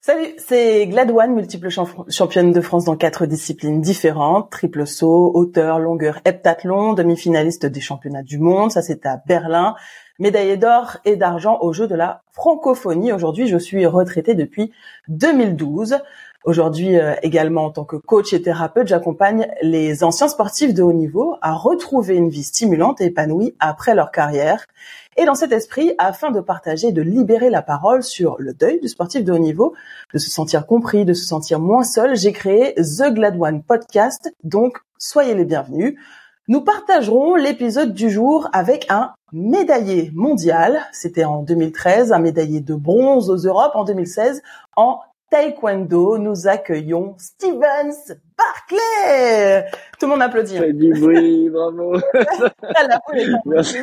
Salut, c'est Gladouane, multiple championne de France dans quatre disciplines différentes, triple saut, hauteur, longueur, heptathlon, demi-finaliste des championnats du monde, ça c'est à Berlin, médaillée d'or et d'argent aux Jeux de la francophonie. Aujourd'hui, je suis retraitée depuis 2012. Aujourd'hui, euh, également en tant que coach et thérapeute, j'accompagne les anciens sportifs de haut niveau à retrouver une vie stimulante et épanouie après leur carrière. Et dans cet esprit, afin de partager, de libérer la parole sur le deuil du sportif de haut niveau, de se sentir compris, de se sentir moins seul, j'ai créé The Glad One Podcast. Donc, soyez les bienvenus. Nous partagerons l'épisode du jour avec un médaillé mondial. C'était en 2013, un médaillé de bronze aux Europes en 2016, en taekwondo, nous accueillons Stevens Barclay. Tout le monde applaudit. Du bruit, bravo. La Merci.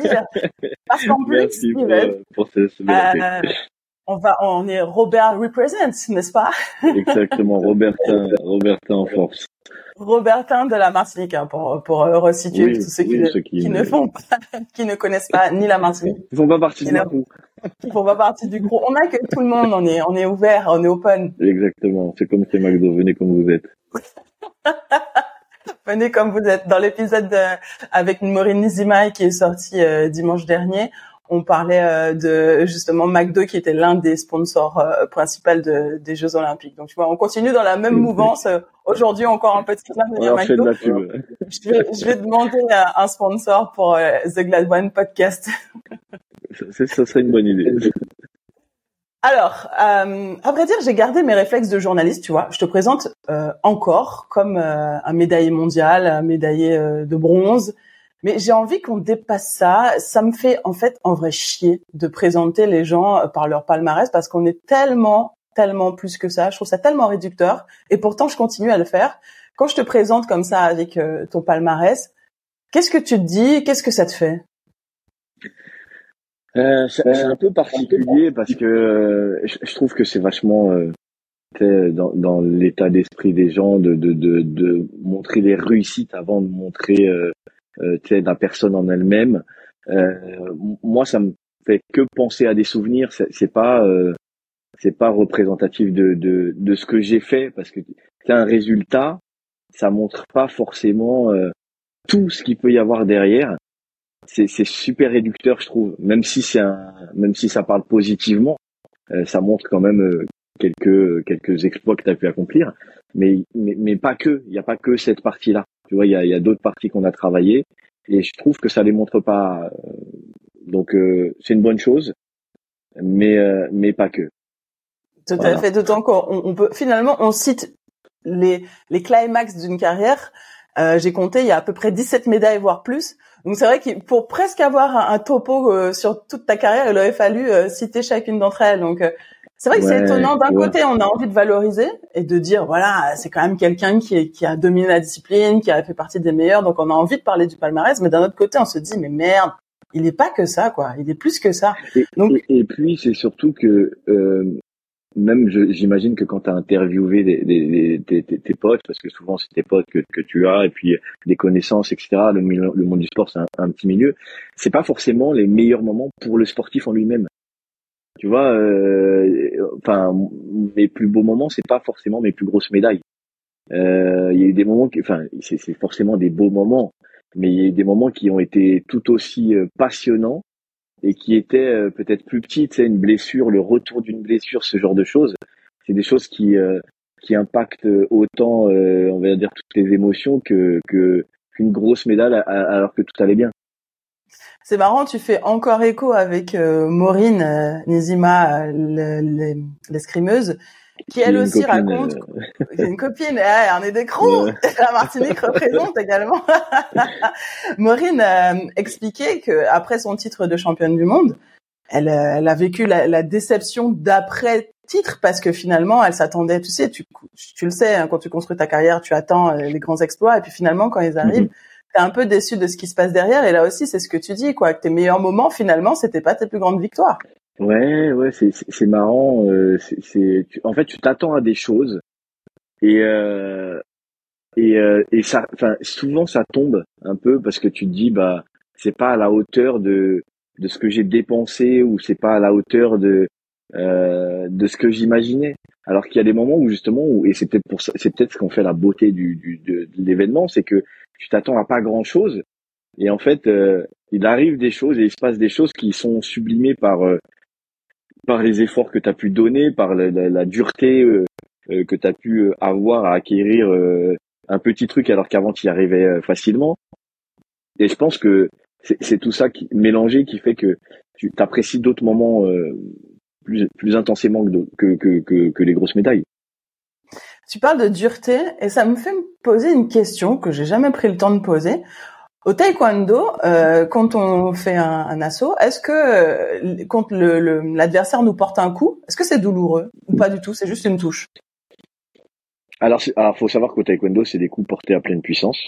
Parce qu'en plus, Stevens, pour, euh, on va, on est Robert represents, n'est-ce pas? Exactement, Robertin, Robertin en force. Robertin de la Martinique, hein, pour, pour resituer tous ceux, qui, ne, font pas, qui ne connaissent pas ni la Martinique. Ils font pas partie du groupe. Ils font pas partie du groupe. On a que tout le monde, on est, on est ouvert, on est open. Exactement. C'est comme c'est McDo. Venez comme vous êtes. Venez comme vous êtes. Dans l'épisode avec Maureen Nizimai qui est sorti euh, dimanche dernier, on parlait euh, de justement McDo qui était l'un des sponsors euh, principaux de, des Jeux Olympiques. Donc tu vois, on continue dans la même mouvance. Aujourd'hui encore un petit peu de McDo. Je vais, je vais demander un sponsor pour The Glad One podcast. ça, ça serait une bonne idée. Alors, euh, à vrai dire, j'ai gardé mes réflexes de journaliste, tu vois. Je te présente euh, encore comme euh, un médaillé mondial, un médaillé euh, de bronze. Mais j'ai envie qu'on dépasse ça. Ça me fait en fait en vrai chier de présenter les gens euh, par leur palmarès parce qu'on est tellement, tellement plus que ça. Je trouve ça tellement réducteur. Et pourtant, je continue à le faire. Quand je te présente comme ça avec ton palmarès, qu'est-ce que tu te dis? Qu'est-ce que ça te fait? Euh, c'est un peu particulier parce que euh, je, trouve que c'est vachement euh, dans, dans l'état d'esprit des gens de, de, de, de, montrer les réussites avant de montrer euh, euh la personne en elle-même. moi, ça me fait que penser à des souvenirs. C'est pas c'est pas représentatif de, de, de ce que j'ai fait parce que c'est un résultat. Ça montre pas forcément tout ce qu'il peut y avoir derrière c'est super réducteur, je trouve. Même si c'est un, même si ça parle positivement, euh, ça montre quand même euh, quelques quelques exploits que tu as pu accomplir. Mais, mais mais pas que. Il n'y a pas que cette partie-là. Tu vois, il y a, y a d'autres parties qu'on a travaillées et je trouve que ça les montre pas. Euh, donc c'est une bonne chose, mais mais pas que. Tout à fait. D'autant qu'on on peut finalement on cite les les climax d'une carrière. J'ai compté, il y a à peu près 17 médailles voire plus. Donc c'est vrai que pour presque avoir un, topo euh, sur toute ta carrière, il aurait fallu euh, citer chacune d'entre elles. Donc euh, c'est vrai que c'est étonnant. D'un côté, on a envie de valoriser et de dire voilà, c'est quand même quelqu'un qui, qui a dominé la discipline, qui a fait partie des meilleurs, donc on a envie de parler du palmarès. Mais d'un autre côté, on se dit mais merde, il n'est pas que ça, quoi. Il est plus que ça. Et, donc, et, puis c'est surtout que même j'imagine que quand tu as interviewé des, des, des, tes potes, parce que souvent c'est tes potes que, que tu as, et puis des connaissances, etc., le, le monde du sport c'est un, petit milieu, c'est pas forcément les meilleurs moments pour le sportif en lui-même. Tu vois, euh, enfin, mes plus beaux moments, c'est pas forcément mes plus grosses médailles. Euh, il y a eu des moments, enfin, c'est forcément des beaux moments, mais il y a eu des moments qui ont été tout aussi euh, passionnants et qui était euh, peut-être plus petite, c'est une blessure, le retour d'une blessure, ce genre de choses, c'est des choses qui euh, qui impactent autant, euh, on va dire, toutes les émotions que qu'une grosse médaille alors que tout allait bien. C'est marrant, tu fais encore écho avec Maureen Nizima, l'escrimeuse, qui elle aussi raconte, euh, une copine, on est des crocs. La Martinique représente également. Maureen euh, expliquait que après son titre de championne du monde, elle, euh, elle a vécu la, la déception d'après titre parce que finalement elle s'attendait, tu sais, tu, tu le sais, hein, quand tu construis ta carrière, tu attends les grands exploits et puis finalement quand ils arrivent, mm-hmm. T'es un peu déçu de ce qui se passe derrière et là aussi c'est ce que tu dis quoi, que tes meilleurs moments finalement c'était pas tes plus grandes victoires. Ouais, ouais, c'est marrant. Euh, c'est en fait tu t'attends à des choses et euh, et euh, et ça, enfin souvent ça tombe un peu parce que tu te dis bah c'est pas à la hauteur de de ce que j'ai dépensé ou c'est pas à la hauteur de de ce que j'imaginais. Alors qu'il y a des moments où justement, et c'est peut-être pour ça, c'est peut-être ce qu'on fait la beauté du de, l'événement, c'est que tu t'attends à pas grand chose, et en fait, euh, il arrive des choses et il se passe des choses qui sont sublimées par euh, par les efforts que tu as pu donner, par la, la, dureté euh, que tu as pu avoir à acquérir un petit truc alors qu'avant tu y arrivais facilement. Et je pense que c'est tout ça qui mélangé qui fait que tu apprécies d'autres moments plus, plus intensément que, que les grosses médailles. Tu parles de dureté et ça me fait me poser une question que j'ai jamais pris le temps de poser. Au taekwondo, euh, quand on fait un, un assaut, est-ce que euh, quand l'adversaire nous porte un coup, est-ce que c'est douloureux ou pas du tout C'est juste une touche? Alors, alors faut savoir qu'au taekwondo, c'est des coups portés à pleine puissance.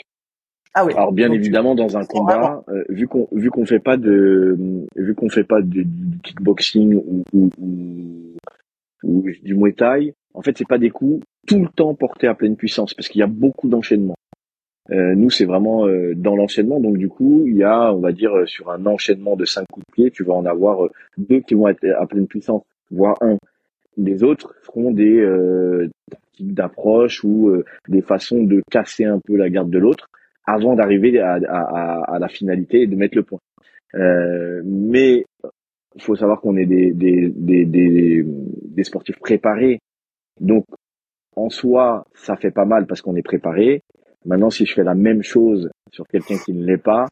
Ah oui. Alors bien évidemment dans un combat, euh, vu qu'on vu qu'on fait pas de vu qu'on fait pas de, kickboxing ou, ou, ou, du muay thai, en fait c'est pas des coups tout le temps portés à pleine puissance parce qu'il y a beaucoup d'enchaînements. Euh, nous c'est vraiment euh, dans l'enchaînement donc du coup il y a on va dire sur un enchaînement de cinq coups de pied tu vas en avoir deux qui vont être à pleine puissance voire un. Les autres feront des tactiques d'approche ou des façons de casser un peu la garde de l'autre avant d'arriver à, à, à, la finalité et de mettre le point. Euh, mais il faut savoir qu'on est des, des, des, des, des sportifs préparés. Donc, en soi, ça fait pas mal parce qu'on est préparé. Maintenant, si je fais la même chose sur quelqu'un qui ne l'est pas,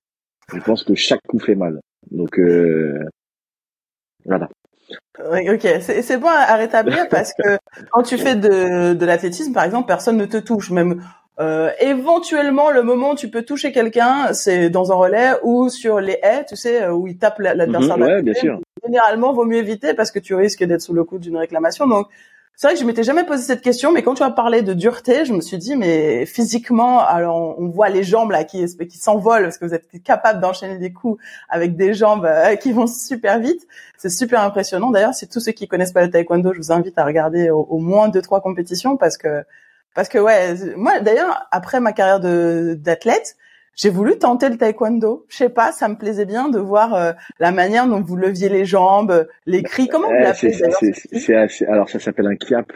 je pense que chaque coup fait mal. Donc, euh, voilà. Oui, ok, c'est bon à rétablir parce que quand tu fais de, de l'athlétisme, par exemple, personne ne te touche. Même euh, éventuellement, le moment où tu peux toucher quelqu'un, c'est dans un relais ou sur les haies, tu sais, où il tape l'adversaire. Mhm, ouais, bien sûr. Généralement, vaut mieux éviter parce que tu risques d'être sous le coup d'une réclamation. Donc, c'est vrai que je m'étais jamais posé cette question, mais quand tu as parlé de dureté, je me suis dit, mais physiquement, alors on voit les jambes là qui, qui s'envolent parce que vous êtes capable d'enchaîner des coups avec des jambes euh, qui vont super vite. C'est super impressionnant. D'ailleurs, c'est tous ceux qui connaissent pas le taekwondo, je vous invite à regarder au, au moins deux trois compétitions parce que parce que ouais, moi d'ailleurs après ma carrière de d'athlète, j'ai voulu tenter le taekwondo. Je sais pas, ça me plaisait bien de voir euh, la manière dont vous leviez les jambes, les cris. Comment vous l'appelez C'est alors ça s'appelle un kiap.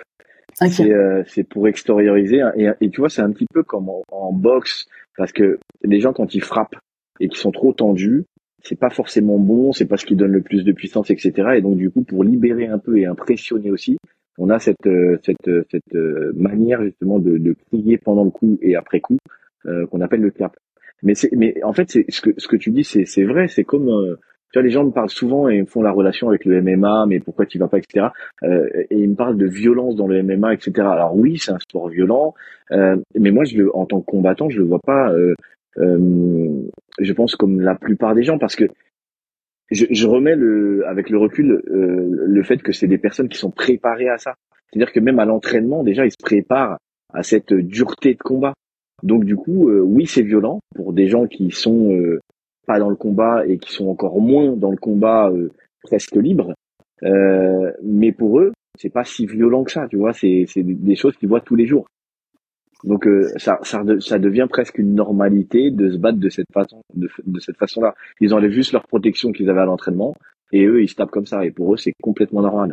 C'est euh, pour extérioriser et, et tu vois c'est un petit peu comme en, en, boxe parce que les gens quand ils frappent et qu'ils sont trop tendus, c'est pas forcément bon, c'est pas ce qui donne le plus de puissance, etc. Et donc du coup pour libérer un peu et impressionner aussi, on a cette euh, cette euh, cette euh, manière justement de, de crier pendant le coup et après coup qu'on appelle le clap. Mais c'est mais en fait c'est ce que ce que tu dis c'est c'est vrai c'est comme tu vois les gens me parlent souvent et font la relation avec le MMA mais pourquoi tu vas pas etc et ils me parlent de violence dans le MMA etc alors oui c'est un sport violent mais moi je le en tant que combattant je le vois pas je pense comme la plupart des gens parce que je, je, remets le, avec le recul euh, le fait que c'est des personnes qui sont préparées à ça. C'est-à-dire que même à l'entraînement, déjà, ils se préparent à cette dureté de combat. Donc du coup, euh, oui, c'est violent pour des gens qui sont euh, pas dans le combat et qui sont encore moins dans le combat presque libre. mais pour eux, c'est pas si violent que ça, tu vois. C'est des choses qu'ils voient tous les jours. Donc euh, ça, ça, ça, devient presque une normalité de se battre de cette façon, de, cette façon-là. Ils enlèvent juste leur protection qu'ils avaient à l'entraînement et eux ils se tapent comme ça et pour eux c'est complètement normal.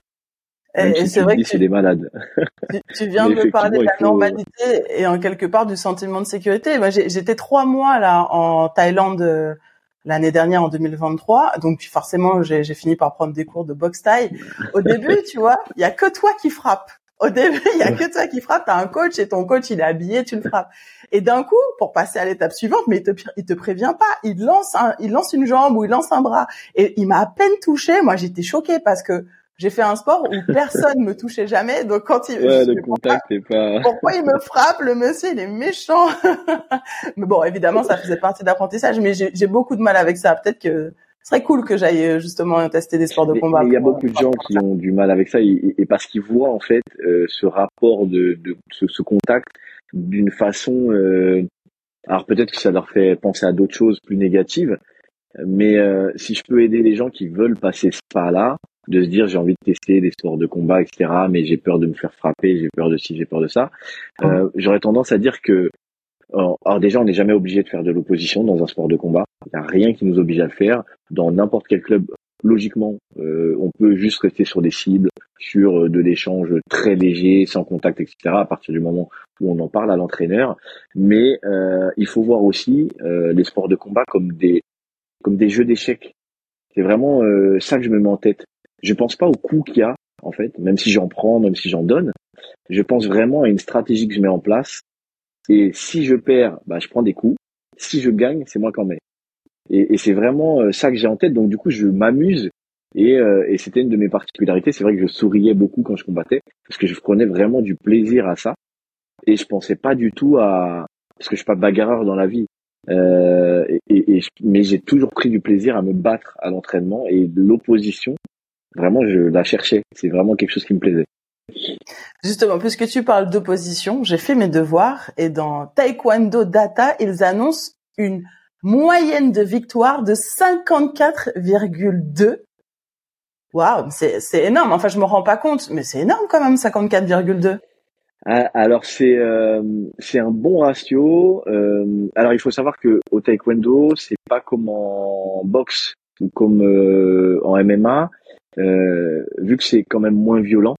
Et c'est vrai que c'est des malades. Tu, viens de me parler de la normalité et en quelque part du sentiment de sécurité. Moi j'étais trois mois là en Thaïlande euh, l'année dernière en 2023, donc forcément j'ai fini par prendre des cours de boxe thaï. Au début, tu vois, il y a que toi qui frappes. Au début, il y a que toi qui frappe, t'as un coach et ton coach il est habillé, tu le frappes. Et d'un coup, pour passer à l'étape suivante, mais il te, il te prévient pas, il lance un, il lance une jambe ou il lance un bras et il m'a à peine touché. Moi, j'étais choquée parce que j'ai fait un sport où personne me touchait jamais. Donc quand il ouais, le contact pourquoi, pas pourquoi il me frappe le monsieur il est méchant. mais bon, évidemment, ça faisait partie d'apprentissage, mais j'ai beaucoup de mal avec ça. Peut-être que ce serait cool que j'aille euh, justement tester des sports de combat. Il y a beaucoup de gens qui ont du mal avec ça et, parce qu'ils voient en fait euh, ce rapport de, de ce, contact d'une façon. Euh, alors peut-être que ça leur fait penser à d'autres choses plus négatives, mais si je peux aider les gens qui veulent passer ce pas-là, de se dire j'ai envie de tester des sports de combat, etc., mais j'ai peur de me faire frapper, j'ai peur de ci, j'ai peur de ça, j'aurais tendance à dire que alors déjà, on n'est jamais obligé de faire de l'opposition dans un sport de combat. Il n'y a rien qui nous oblige à le faire. Dans n'importe quel club, logiquement, on peut juste rester sur des cibles, sur de l'échange très léger, sans contact, etc. À partir du moment où on en parle à l'entraîneur. Mais il faut voir aussi les sports de combat comme des comme des jeux d'échecs. C'est vraiment ça que je me mets en tête. Je pense pas au coup qu'il y a en fait, même si j'en prends, même si j'en donne. Je pense vraiment à une stratégie que je mets en place. Et si je perds, bah, je prends des coups. Si je gagne, c'est moi qui en mets. Et, et c'est vraiment euh, ça que j'ai en tête. Donc du coup, je m'amuse. Et, euh, et c'était une de mes particularités. C'est vrai que je souriais beaucoup quand je combattais parce que je prenais vraiment du plaisir à ça. Et je pensais pas du tout à parce que je suis pas bagarreur dans la vie. Euh, et, et, mais j'ai toujours pris du plaisir à me battre à l'entraînement et l'opposition Vraiment, je la cherchais. C'est vraiment quelque chose qui me plaisait. Justement, puisque tu parles d'opposition, j'ai fait mes devoirs et dans Taekwondo Data, ils annoncent une moyenne de victoire de 54,2. Waouh, c'est, c'est énorme. Enfin, je me rends pas compte, mais c'est énorme quand même, 54,2. Ah, alors c'est euh, c'est un bon ratio. Euh, alors il faut savoir que au taekwondo c'est pas comme en boxe ou comme euh, en MMA. Euh, vu que c'est quand même moins violent,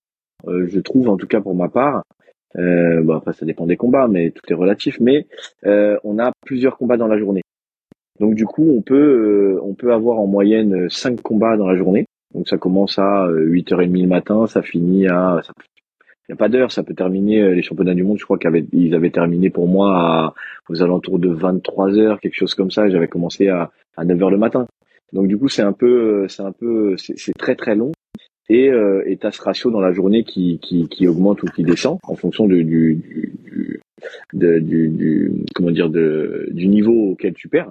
euh, je trouve en tout cas pour ma part. Euh, bon après ça dépend des combats, mais tout est relatif. Mais on a plusieurs combats dans la journée. Donc du coup, on peut on peut avoir en moyenne 5 combats dans la journée. Donc ça commence à 8h30 le matin, ça finit à il n'y a pas d'heure, ça peut terminer les championnats du monde, je crois qu'ils avaient terminé pour moi à, aux alentours de 23 heures, quelque chose comme ça, j'avais commencé à, à 9 heures le matin. Donc du coup, c'est un peu, c'est un peu, c'est très très long. Et euh, et as ce ratio dans la journée qui, qui, qui augmente ou qui descend en fonction du, du, du, du, du comment dire de, du niveau auquel tu perds.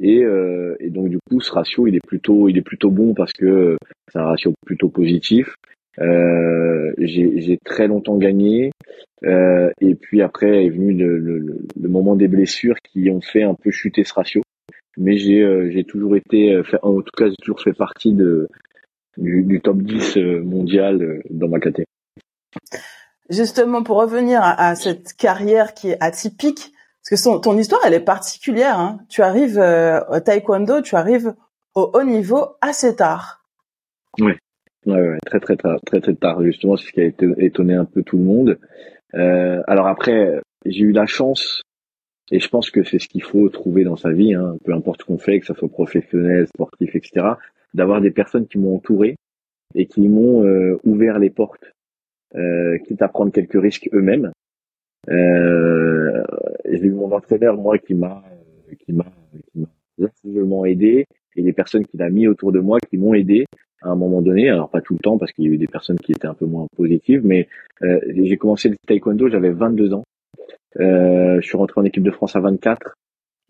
Et, euh, et donc du coup, ce ratio, il est plutôt, il est plutôt bon parce que c'est un ratio plutôt positif. Euh, j'ai très longtemps gagné. Euh, et puis après est venu le, le, le, moment des blessures qui ont fait un peu chuter ce ratio mais j'ai euh, j'ai toujours été, euh, en tout cas, j'ai toujours fait partie de du, du top 10 euh, mondial dans ma catégorie. Justement, pour revenir à, cette carrière qui est atypique, parce que ton histoire, elle est particulière. Hein. Tu arrives au taekwondo, tu arrives au haut niveau assez tard. Oui, ouais, ouais, très très tard, très très tard. Justement, c'est ce qui a étonné un peu tout le monde. Euh, alors après, j'ai eu la chance et je pense que c'est ce qu'il faut trouver dans sa vie, hein, peu importe ce qu'on fait, que ça soit professionnel, sportif, etc., d'avoir des personnes qui m'ont entouré et qui m'ont euh, ouvert les portes, euh, quitte à prendre quelques risques eux-mêmes. Euh, j'ai eu mon entraîneur, moi, qui m'a qui m'a m'a aidé, et les personnes qu'il a mis autour de moi qui m'ont aidé à un moment donné. Alors pas tout le temps parce qu'il y a eu des personnes qui étaient un peu moins positives, mais euh, j'ai commencé le taekwondo, j'avais 22 ans. Euh, je suis rentré en équipe de France à 24.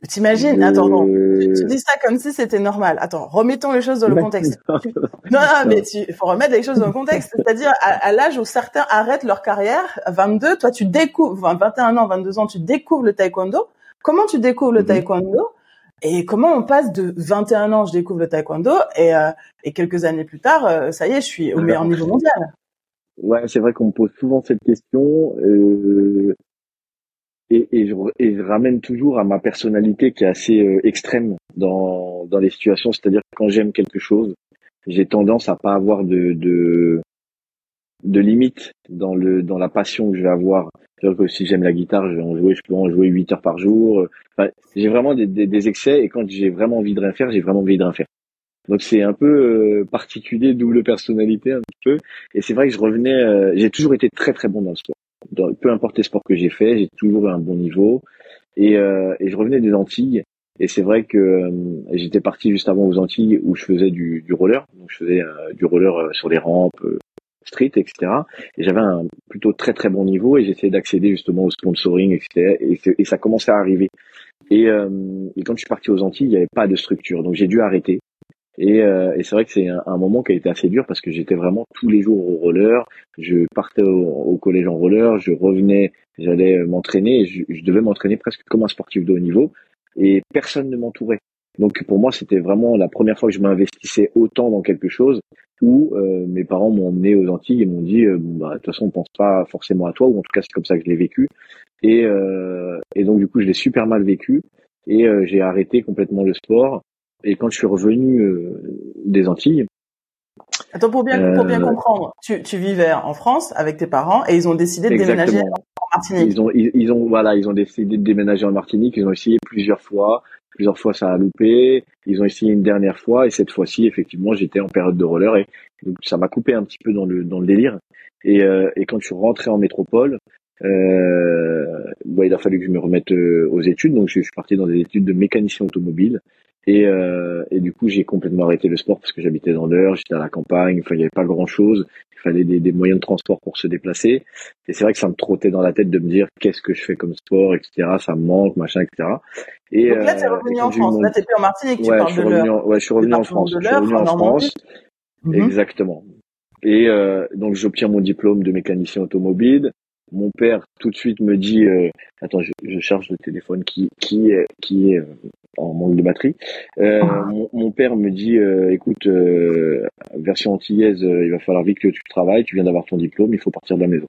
T'imagines Attends, non. Tu, dis ça comme si c'était normal. Attends, remettons les choses dans le contexte. non, non, mais il faut remettre les choses dans le contexte. C'est-à-dire, à, l'âge où certains arrêtent leur carrière, 22, toi, tu découvres, enfin, 21 ans, 22 ans, tu découvres le taekwondo. Comment tu découvres le mhm. taekwondo et comment on passe de 21 ans, je découvre le taekwondo, et, euh, et quelques années plus tard, euh, ça y est, je suis au meilleur niveau mondial. Ouais, c'est vrai qu'on me pose souvent cette question. Euh, et, et, je, et, je, ramène toujours à ma personnalité qui est assez euh, extrême dans, dans les situations. C'est-à-dire quand j'aime quelque chose, j'ai tendance à pas avoir de, de, de limite dans le dans la passion que je vais avoir. C'est-à-dire que si j'aime la guitare, je vais en jouer, je peux en jouer 8 heures par jour. Enfin, j'ai vraiment des, des, des, excès et quand j'ai vraiment envie de rien faire, j'ai vraiment envie de rien faire. Donc c'est un peu euh, particulier, double personnalité un peu. Et c'est vrai que je revenais, euh, j'ai toujours été très très bon dans le sport peu importe les sports que j'ai fait, j'ai toujours eu un bon niveau. Et, euh, et je revenais des Antilles. Et c'est vrai que euh, j'étais parti juste avant aux Antilles où je faisais du, du roller. Donc je faisais euh, du roller euh, sur les rampes, street, etc. Et j'avais un plutôt très très bon niveau et j'essayais d'accéder justement au sponsoring, etc. Et, et ça commençait à arriver. Et, et quand je suis parti aux Antilles, il n'y avait pas de structure. Donc j'ai dû arrêter. Et, euh, et c'est vrai que c'est un, moment qui a été assez dur parce que j'étais vraiment tous les jours au roller. Je partais au, collège en roller, je revenais, j'allais m'entraîner. Je, devais m'entraîner presque comme un sportif de haut niveau. Et personne ne m'entourait. Donc pour moi, c'était vraiment la première fois que je m'investissais autant dans quelque chose où euh, mes parents m'ont emmené aux Antilles et m'ont dit euh, bah, de toute façon on pense pas forcément à toi ou en tout cas c'est comme ça que je l'ai vécu et, et donc du coup je l'ai super mal vécu et j'ai arrêté complètement le sport et quand je suis revenu des Antilles, Attends, pour bien, pour bien comprendre, tu, tu vivais en France avec tes parents et ils ont décidé de déménager en Martinique. Ils ont, ils, ont, voilà, ils ont décidé de déménager en Martinique. Ils ont essayé plusieurs fois. Plusieurs fois, ça a loupé. Ils ont essayé une dernière fois et cette fois-ci, effectivement, j'étais en période de roller et donc ça m'a coupé un petit peu dans le dans le délire. Et, euh, et quand je suis rentré en métropole, euh, bah, il a fallu que je me remette euh, aux études. Donc, je, suis parti dans des études de mécanicien automobile. Et, euh, et du coup, j'ai complètement arrêté le sport parce que j'habitais dans l'heure, j'étais à la campagne, enfin, il n'y avait pas grand-chose. Il fallait des, des, moyens de transport pour se déplacer. Et c'est vrai que ça me trottait dans la tête de me dire qu'est-ce que je fais comme sport, etc. Ça me manque, machin, etc. Et, Donc là, tu es euh, revenu en France. Là, t'es plus en Martinique, tu ouais, parles de l'heure. Ouais, je suis revenu en France. Je suis revenu en, France. Mhm. Exactement. Et euh, donc j'obtiens mon diplôme de mécanicien automobile. Mon père tout de suite me dit, euh, attends, je, je, charge le téléphone qui qui est qui est euh, en manque de batterie. Euh, ah. mon, mon, père me dit, euh, écoute, version antillaise, il va falloir vite que tu travailles. Tu viens d'avoir ton diplôme, il faut partir de la maison.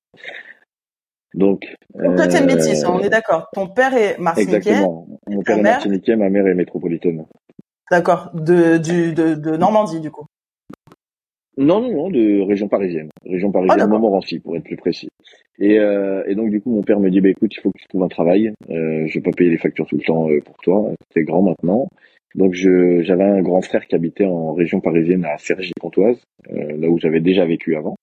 Donc, toi, une bêtise, on est d'accord. Ton père est martiniquais. Exactement. Mon père est martiniquais, ma mère est métropolitaine. D'accord. De, du, de, de Normandie, du coup. Non, non, non, de région parisienne. Région parisienne, ah, Montmorency, pour être plus précis. Et, euh, et donc, du coup, mon père me dit, bah, écoute, il faut que tu trouves un travail. Euh, je vais pas payer les factures tout le temps euh, pour toi. T'es grand maintenant. Donc, je, j'avais un grand frère qui habitait en région parisienne à Cergy-Pontoise, euh, là où j'avais déjà vécu avant.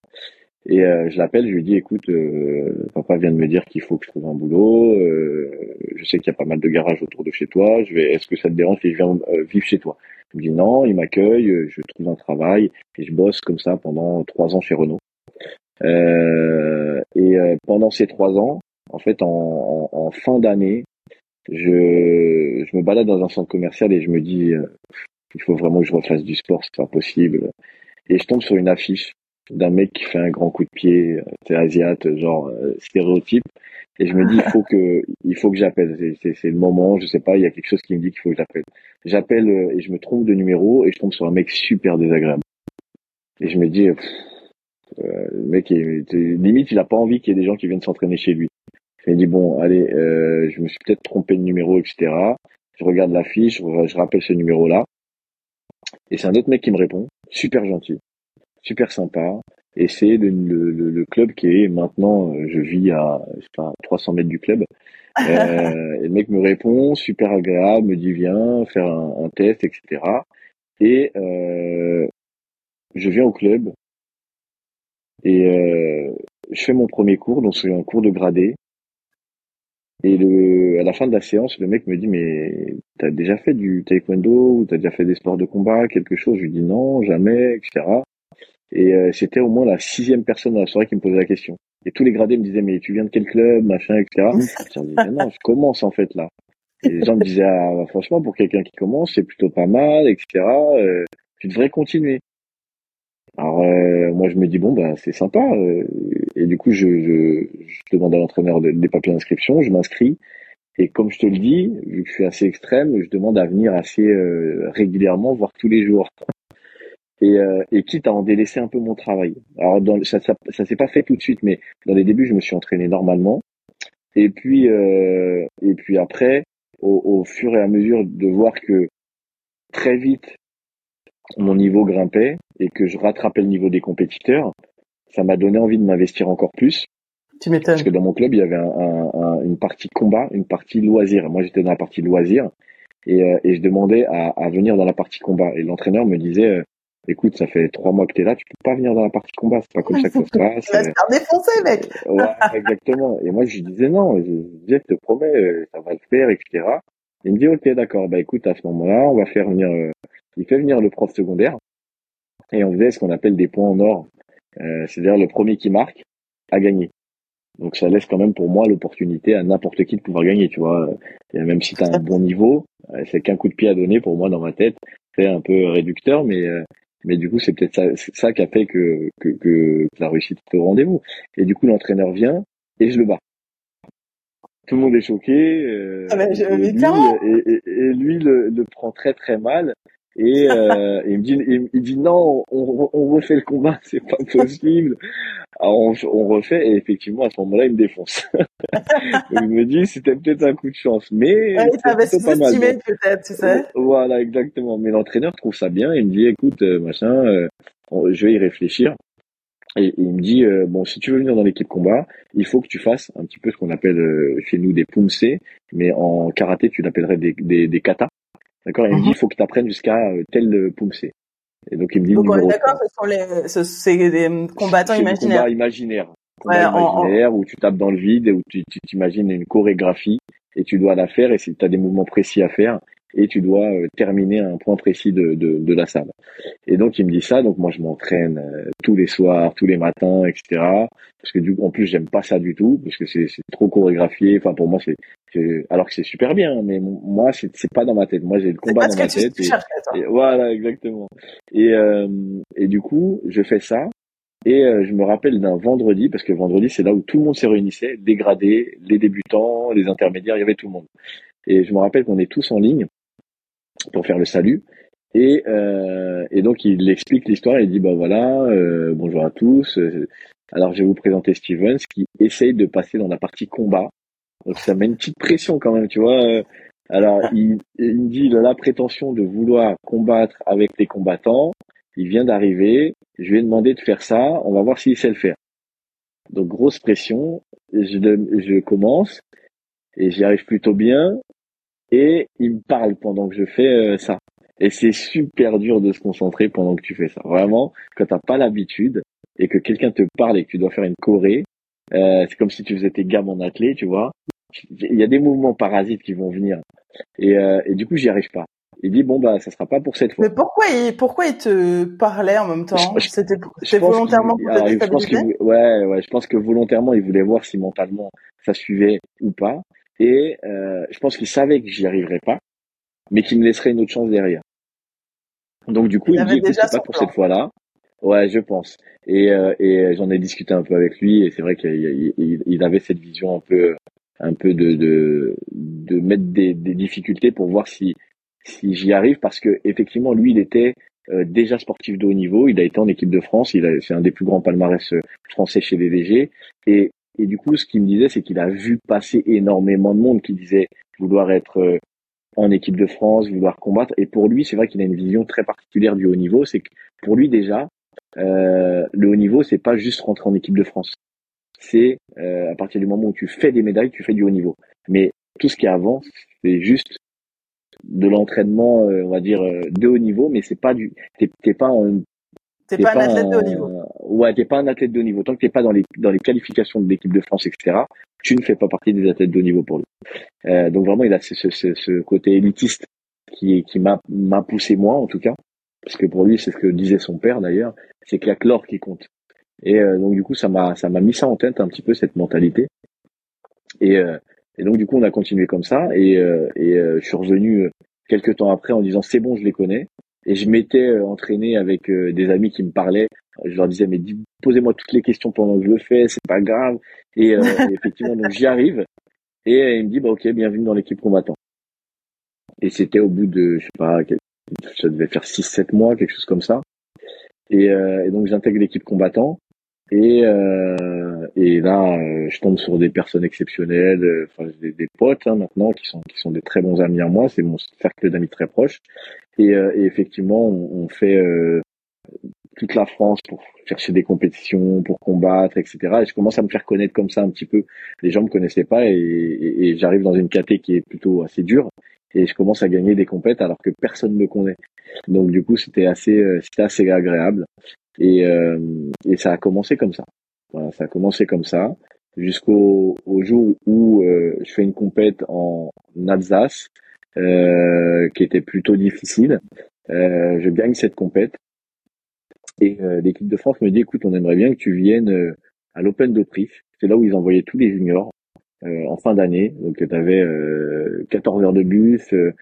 Et euh, je l'appelle, je lui dis, écoute, euh, papa vient de me dire qu'il faut que je trouve un boulot. je sais qu'il y a pas mal de garages autour de chez toi. Je vais, est-ce que ça te dérange si je viens vivre chez toi? Il me dit non, il m'accueille, euh, je trouve un travail et je bosse comme ça pendant trois ans chez Renault. Euh, et euh, pendant ces trois ans, en fait, en, en, fin d'année, je, je me balade dans un centre commercial et je me dis, euh, il faut vraiment que je refasse du sport, c'est pas possible. Et je tombe sur une affiche d'un mec qui fait un grand coup de pied, c'est asiate, genre stéréotype. Et je me dis, il faut que, il faut que j'appelle. C'est le moment, je sais pas, il y a quelque chose qui me dit qu'il faut que j'appelle. J'appelle euh, et je me trompe de numéro et je tombe sur un mec super désagréable. Et je me dis, euh, le mec, est, limite, il a pas envie qu'il y ait des gens qui viennent s'entraîner chez lui. Je me dis, bon, allez, euh, je me suis peut-être trompé de numéro, etc. Je regarde la fiche, je rappelle ce numéro-là. Et c'est un autre mec qui me répond, super gentil, super sympa. Et c'est le, le, le, club qui est maintenant, euh, je vis à, je sais pas, 300 mètres du club. Euh, et le mec me répond, super agréable, me dit viens faire un, un test, etc. Et euh, je viens au club et euh, je fais mon premier cours, donc c'est un cours de gradé. Et le, à la fin de la séance, le mec me dit mais t'as déjà fait du taekwondo ou t'as déjà fait des sports de combat, quelque chose? Je lui dis non, jamais, etc. Et euh, c'était au moins la sixième personne dans la soirée qui me posait la question. Et tous les gradés me disaient, mais tu viens de quel club, machin, etc. je disais, non, je commence en fait là. Et les gens me disaient, ah, bah, franchement, pour quelqu'un qui commence, c'est plutôt pas mal, etc. Euh, tu devrais continuer. Alors euh, moi je me dis bon bah c'est sympa et du coup je, je, je demande à l'entraîneur des papiers d'inscription, je m'inscris et comme je te le dis, vu que je suis assez extrême, je demande à venir assez régulièrement, voire tous les jours et, euh, et quitte à en délaisser un peu mon travail. Alors dans, ça, ça, ça s'est pas fait tout de suite, mais dans les débuts, je me suis entraîné normalement. Et puis euh, et puis après, au, au, fur et à mesure de voir que très vite mon niveau grimpait et que je rattrapais le niveau des compétiteurs, ça m'a donné envie de m'investir encore plus. Tu m'étonnes. Parce que dans mon club, il y avait un, un, une partie combat, une partie loisir. Moi, j'étais dans la partie loisir et, euh, et je demandais à, à, venir dans la partie combat. Et l'entraîneur me disait, euh, écoute, ça fait trois mois que t'es là, tu peux pas venir dans la partie combat, c'est pas comme ça que ça se passe. tu vas se faire défoncer, mec. ouais, exactement. Et moi, je lui disais non, je, disais, je te promets, euh, ça va le faire, etc. Il me dit, ok, d'accord, bah écoute, à ce moment-là, on va faire venir, euh, il fait venir le prof secondaire, et on faisait ce qu'on appelle des points en or. Euh, c'est-à-dire le premier qui marque a gagné. Donc ça laisse quand même pour moi l'opportunité à n'importe qui de pouvoir gagner, tu vois. Et même si tu as un bon niveau, c'est qu'un coup de pied à donner pour moi dans ma tête. C'est un peu réducteur, mais mais du coup, c'est peut-être ça, ça qui a fait que, que, que, la réussite est au rendez-vous. Et du coup, l'entraîneur vient et je le bats. Tout le monde est choqué. Euh, ah ben, et, lui, et, et, lui le, le, prend très très mal. Et euh, il me dit, il, dit non, on, on, refait le combat, c'est pas possible. Alors on, on, refait et effectivement à ce moment-là il me défonce. il me dit c'était peut-être un coup de chance, mais ouais, il t'avait sous-estimé peut-être, tu sais. Voilà exactement. Mais l'entraîneur trouve ça bien. Il me dit écoute euh, machin, euh, je vais y réfléchir. Et, il me dit euh, bon si tu veux venir dans l'équipe combat, il faut que tu fasses un petit peu ce qu'on appelle chez nous des pumse, mais en karaté tu l'appellerais des, des, des katas. D'accord Il me dit, mhm. il faut que tu apprennes jusqu'à euh, tel euh, Pumse. Et donc, il me dit donc, d'accord, ce sont les, c'est des combattants imaginaires. Combat imaginaire. Combat imaginaire où tu tapes dans le vide et où tu t'imagines une chorégraphie et tu dois la faire et si tu as des mouvements précis à faire et tu dois euh, terminer un point précis de, de, de, la salle. Et donc il me dit ça, donc moi je m'entraîne euh, tous les soirs, tous les matins, etc. Parce que du coup, en plus j'aime pas ça du tout, parce que c'est trop chorégraphié. Enfin pour moi c'est alors que c'est super bien, mais moi c'est c'est pas dans ma tête. Moi j'ai le combat dans ma tête. Et, voilà exactement. Et euh, et du coup je fais ça. Et je me rappelle d'un vendredi, parce que vendredi, c'est là où tout le monde s'est réunissait, dégradé, les débutants, les intermédiaires, il y avait tout le monde. Et je me rappelle qu'on est tous en ligne pour faire le salut. Et, euh, et donc il explique l'histoire, il dit bah voilà, euh, bonjour à tous. Alors je vais vous présenter Stevens qui essaye de passer dans la partie combat. Donc ça met une petite pression quand même, tu vois. Alors il, il me dit il a la prétention de vouloir combattre avec les combattants. Il vient d'arriver. Je lui ai demandé de faire ça. On va voir s'il sait le faire. Donc grosse pression. Je, je commence et j'y arrive plutôt bien et il me parle pendant que je fais euh, ça. Et c'est super dur de se concentrer pendant que tu fais ça. Vraiment, quand t'as pas l'habitude et que quelqu'un te parle et que tu dois faire une choré, euh, c'est comme si tu faisais tes gammes en athlée, tu vois. Il y a des mouvements parasites qui vont venir. Et, euh, et du coup, j'y arrive pas. Il dit bon bah ça sera pas pour cette fois. Mais pourquoi il pourquoi il te parlait en même temps? C'était volontairement pour te déstabiliser? Ouais ouais, je pense que volontairement il voulait voir si mentalement ça suivait ou pas. Et euh, je pense qu'il savait que j'y arriverais pas, mais qu'il me laisserait une autre chance derrière. Donc du coup, il, me dit que c'est pas pour cette fois-là. Ouais, je pense. Et, euh, et j'en ai discuté un peu avec lui, et c'est vrai qu'il il, avait cette vision un peu, un peu de de, de mettre des, des difficultés pour voir si si j'y arrive, parce que effectivement, lui, il était euh, déjà sportif de haut niveau. Il a été en équipe de France. Il a, c'est un des plus grands palmarès euh, français chez DG. Et et du coup, ce qu'il me disait, c'est qu'il a vu passer énormément de monde qui disait vouloir être euh, en équipe de France, vouloir combattre. Et pour lui, c'est vrai qu'il a une vision très particulière du haut niveau. C'est que pour lui déjà, euh, le haut niveau, c'est pas juste rentrer en équipe de France. C'est euh, à partir du moment où tu fais des médailles, tu fais du haut niveau. Mais tout ce qui est avant, c'est juste de l'entraînement, on va dire de haut niveau, mais c'est pas du, t'es pas en T'es pas, un athlète de haut niveau. Ouais, t'es pas un athlète de haut niveau. Tant que t'es pas dans les dans les qualifications de l'équipe de France, etc. Tu ne fais pas partie des athlètes de haut niveau pour lui. Euh, donc vraiment, il a ce, ce, ce côté élitiste qui qui m'a m'a poussé moi en tout cas, parce que pour lui, c'est ce que disait son père d'ailleurs, c'est qu'il y a que l'or qui compte. Et euh, donc du coup, ça m'a ça m'a mis ça en tête un petit peu cette mentalité. Et euh, et donc du coup, on a continué comme ça. Et euh, et je suis revenu quelques temps après en disant c'est bon, je les connais. Et je m'étais euh, entraîné avec euh, des amis qui me parlaient. Je leur disais, mais posez-moi toutes les questions pendant que je le fais, c'est pas grave. Et, euh, effectivement, donc j'y arrive. Et il me dit, bah ok, bienvenue dans l'équipe combattant. Et c'était au bout de, je sais pas, ça devait faire 6-7 mois, quelque chose comme ça. Et, et donc j'intègre l'équipe combattant. Et, euh, et là, je tombe sur des personnes exceptionnelles, enfin des, des potes hein, maintenant qui sont qui sont des très bons amis à moi. C'est mon cercle d'amis très proche. Et, euh, et effectivement, on, fait euh, toute la France pour chercher des compétitions, pour combattre, etc. Et je commence à me faire connaître comme ça un petit peu. Les gens me connaissaient pas et, et, j'arrive dans une caté qui est plutôt assez dure et je commence à gagner des compètes alors que personne ne me connaît. Donc du coup, c'était assez, euh, c'était assez agréable et, et ça a commencé comme ça. Voilà, ça a commencé comme ça jusqu'au au jour où je fais une compète en Alsace euh, qui était plutôt difficile. Euh, je gagne cette compète et euh, l'équipe de France me dit écoute, on aimerait bien que tu viennes à l'Open d'Autriche. C'est là où ils envoyaient tous les juniors. Euh, en fin d'année. Donc tu avais euh, 14 heures de bus. Euh,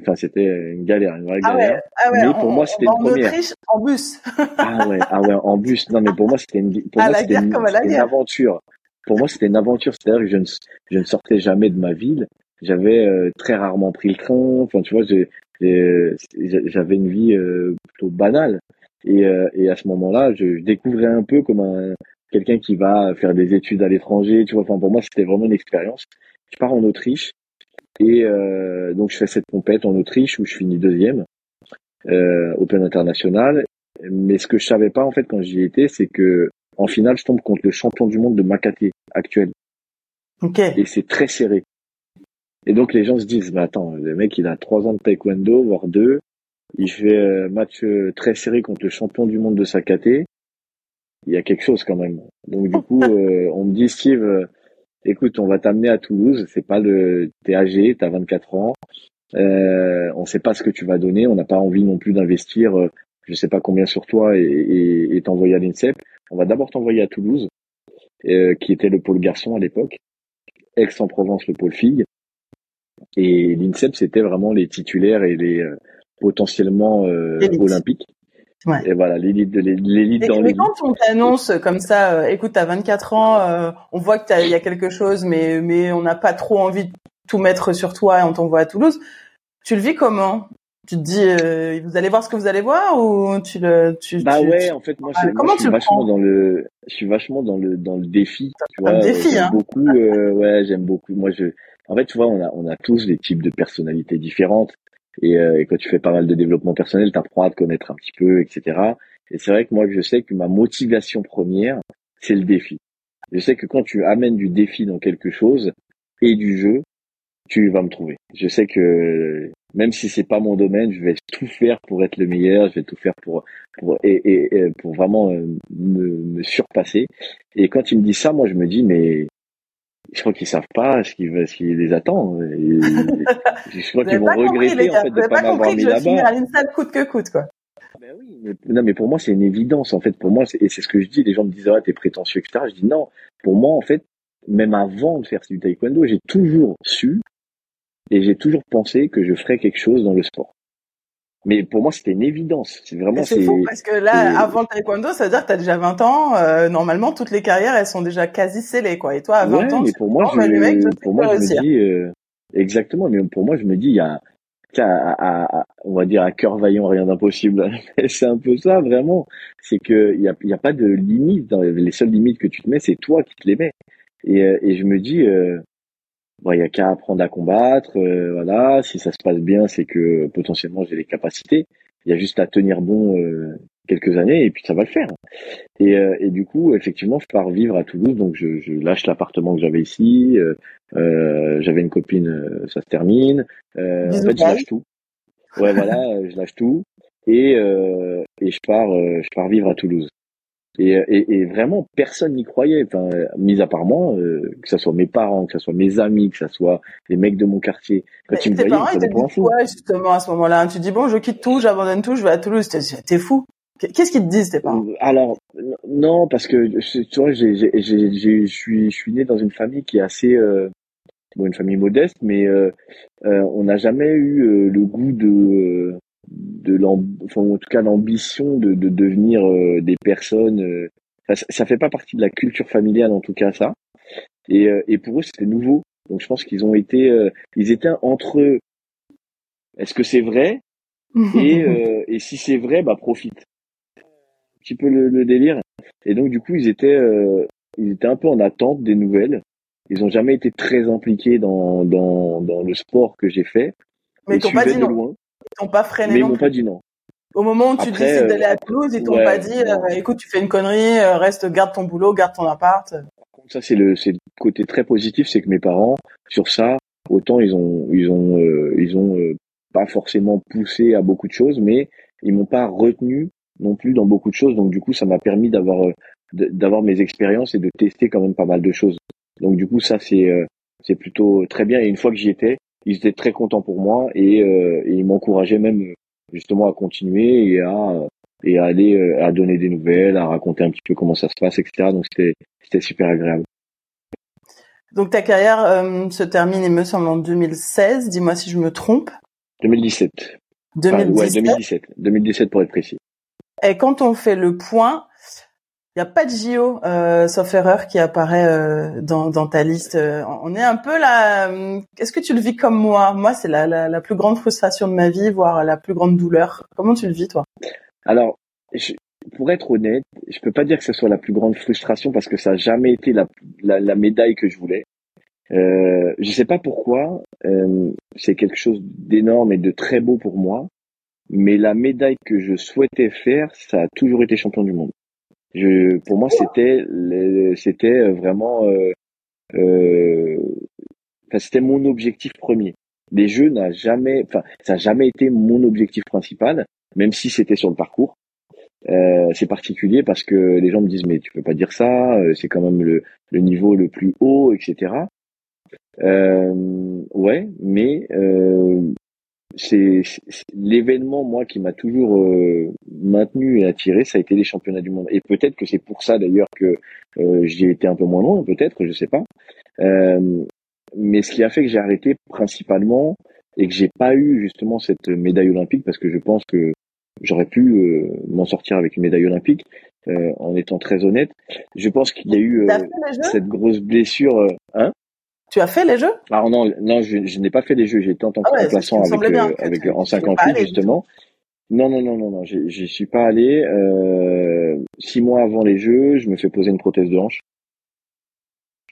enfin c'était une galère, une vraie ah galère. Ouais, ah ouais, mais pour moi c'était une première. Autriche, en bus. ah ouais, ah ouais, en bus. Non mais pour moi c'était une, pour moi, c'était une, une, aventure. Pour moi c'était une aventure. C'est-à-dire que je ne, je ne sortais jamais de ma ville. J'avais euh, très rarement pris le train. Enfin, tu vois, J'avais une vie plutôt banale. Et, et à ce moment-là, je, je, découvrais un peu comme un quelqu'un qui va faire des études à l'étranger. Tu vois, enfin pour moi, c'était vraiment une expérience. Je pars en Autriche et donc je fais cette compète en Autriche où je finis deuxième euh, Open International. Mais ce que je savais pas en fait quand j'y étais, c'est que en finale, je tombe contre le champion du monde de Makate actuel. Et c'est très serré. Et donc les gens se disent, mais attends, le mec il a trois ans de taekwondo, voire deux, il fait un match euh, très serré contre le champion du monde de Sakate. Il y a quelque chose quand même. Donc du coup, euh, on me dit, Steve, euh, écoute, on va t'amener à Toulouse. C'est pas le, t'es âgé, t'as 24 ans. Euh, on sait pas ce que tu vas donner. On n'a pas envie non plus d'investir, euh, je sais pas combien sur toi et, t'envoyer à l'INSEP. On va d'abord t'envoyer à Toulouse, euh, qui était le pôle garçon à l'époque. Aix-en-Provence, le pôle fille. Et l'INSEP, c'était vraiment les titulaires et les euh, potentiellement olympiques. Ouais. Et voilà, l'élite de l'élite dans Mais quand on t'annonce comme ça, écoute, t'as 24 ans, on voit que il y a quelque chose, mais mais on n'a pas trop envie de tout mettre sur toi et on t'envoie à Toulouse. Tu le vis comment? Tu te dis, euh, vous allez voir ce que vous allez voir ou tu le, tu, Bah ouais, en fait, moi, moi je suis vachement dans le, je suis vachement dans le dans le défi. Tu vois, défi, hein. Beaucoup, euh, ouais, j'aime beaucoup. Moi, je, en fait, tu vois, on a on a tous des types de personnalités différentes. Et, euh, et quand tu fais pas mal de développement personnel, t'apprends à te connaître un petit peu, etc. Et c'est vrai que moi, je sais que ma motivation première, c'est le défi. Je sais que quand tu amènes du défi dans quelque chose et du jeu, tu vas me trouver. Je sais que même si c'est pas mon domaine, je vais tout faire pour être le meilleur, je vais tout faire pour pour et, et, pour vraiment euh, me, me, surpasser. Et quand il me dit ça, moi je me dis mais je crois qu'ils savent pas ce qui ce qui les attend. Et, je crois qu'ils vont regretter en fait de pas, m'avoir mis là-bas. une coûte que coûte quoi. Ben oui, mais, non, mais pour moi, c'est une évidence. En fait, pour moi, et c'est ce que je dis. Les gens me disent, ah, t'es prétentieux, etc. Je dis non. Pour moi, en fait, même avant de faire du taekwondo, j'ai toujours su et j'ai toujours pensé que je ferais quelque chose dans le sport. Mais pour moi, c'était une évidence. C'est vraiment. C'est fou parce que là, avant le taekwondo, ça veut dire que tu as déjà 20 ans. Euh, normalement, toutes les carrières, elles sont déjà quasi scellées, quoi. Et toi, à 20 ans, mais pour moi, je, pour moi, je me dis euh, exactement. Mais pour moi, je me dis, il y a, à, à, on va dire à cœur vaillant, rien d'impossible. c'est un peu ça, vraiment. C'est que il y a, y a pas de limite. Dans les seules limites que tu te mets, c'est toi qui te les mets. Et, euh, et je me dis, euh, il y a qu'à apprendre à combattre. Euh, voilà, si ça se passe bien, c'est que potentiellement j'ai les capacités. Il y a juste à tenir bon euh, quelques années et puis ça va le faire. Et, euh, et, du coup, effectivement, je pars vivre à Toulouse, donc je, je lâche l'appartement que j'avais ici. j'avais une copine, ça se termine. en fait, je lâche tout. Ouais, voilà, je lâche tout et et je pars, je pars vivre à Toulouse. Et, et, et, vraiment, personne n'y croyait, enfin, mis à part moi, euh, que ce soit mes parents, que ce soit mes amis, que ce soit les mecs de mon quartier. Quand tu me voyaient, parents, ils te quoi, justement, à ce moment-là? Tu dis, bon, je quitte tout, j'abandonne tout, je vais à Toulouse. T'es fou? Qu'est-ce qu'ils te disent, tes parents? Alors, non, parce que, tu vois, je suis, je suis né dans une famille qui est assez... Euh, bon, une famille modeste, mais euh, euh on n'a jamais eu euh, le goût de de enfin, en tout cas l'ambition de, de, devenir euh, des personnes. Euh, ça, ça, fait pas partie de la culture familiale en tout cas ça. Et, euh, et pour eux c'était nouveau. Donc je pense qu'ils ont été, ils étaient entre eux. Est-ce que c'est vrai? Et, et si c'est vrai, bah profite. Un petit peu le, le, délire. Et donc du coup ils étaient, ils étaient un peu en attente des nouvelles. Ils ont jamais été très impliqués dans, dans, dans le sport que j'ai fait. Mais ils t'ont pas dit non. Ils t'ont pas freiné Mais ils m'ont pas dit non. Au moment où tu décides d'aller à euh, Toulouse, ils t'ont pas dit, euh, écoute, tu fais une connerie, euh, reste, garde ton boulot, garde ton appart. Ça, c'est le, c'est le côté très positif, c'est que mes parents, sur ça, autant ils ont, ils ont, ils ont pas forcément poussé à beaucoup de choses, mais ils m'ont pas retenu non plus dans beaucoup de choses. Donc du coup, ça m'a permis d'avoir, d'avoir mes expériences et de tester quand même pas mal de choses. Donc du coup, ça c'est, c'est plutôt très bien. Et une fois que j'y étais, ils étaient très contents pour moi et, euh, et ils m'encourageaient même justement à continuer et à et à aller euh, à donner des nouvelles, à raconter un petit peu comment ça se passe, etc. Donc c'était c'était super agréable. Donc ta carrière euh, se termine, il me semble, en 2016. Dis-moi si je me trompe. 2017. 2017. ouais, 2017. 2017 pour être précis. Et quand on fait le point, Il n'y a pas de JO, euh, sauf erreur, qui apparaît euh, dans, ta liste. Euh, on est un peu là. Est-ce que tu le vis comme moi? Moi, c'est la, la, plus grande frustration de ma vie, voire la plus grande douleur. Comment tu le vis, toi? Alors, pour être honnête, je peux pas dire que ce soit la plus grande frustration parce que ça n'a jamais été la, la, médaille que je voulais. Euh, je sais pas pourquoi. C'est quelque chose d'énorme et de très beau pour moi. Mais la médaille que je souhaitais faire, ça a toujours été champion du monde. Je, pour moi, c'était, c'était euh, vraiment, euh, euh, c'était mon objectif premier. Les jeux n'a jamais, enfin, ça n'a jamais été mon objectif principal, même si c'était sur le parcours. Euh, c'est particulier parce que les gens me disent mais tu peux pas dire ça, euh, c'est quand même le, le, niveau le plus haut, etc. Euh, ouais, mais euh, c'est l'événement moi qui m'a toujours euh, maintenu et attiré ça a été les championnats du monde. Et peut-être que c'est pour ça d'ailleurs que euh, j'y ai été un peu moins loin peut-être je sais pas. Euh, mais ce qui a fait que j'ai arrêté principalement et que j'ai pas eu justement cette médaille olympique parce que je pense que j'aurais pu euh, m'en sortir avec une médaille olympique euh, en étant très honnête je pense qu'il y a eu cette grosse blessure hein? Tu as fait les jeux? Alors non, non, je, je n'ai pas fait les jeux. J'ai été en tant que ah remplaçant avec, euh, avec en 58 justement. Non, non, non, non, non, j'y suis pas allé. Euh, six mois avant les jeux, je me fais poser une prothèse de hanche.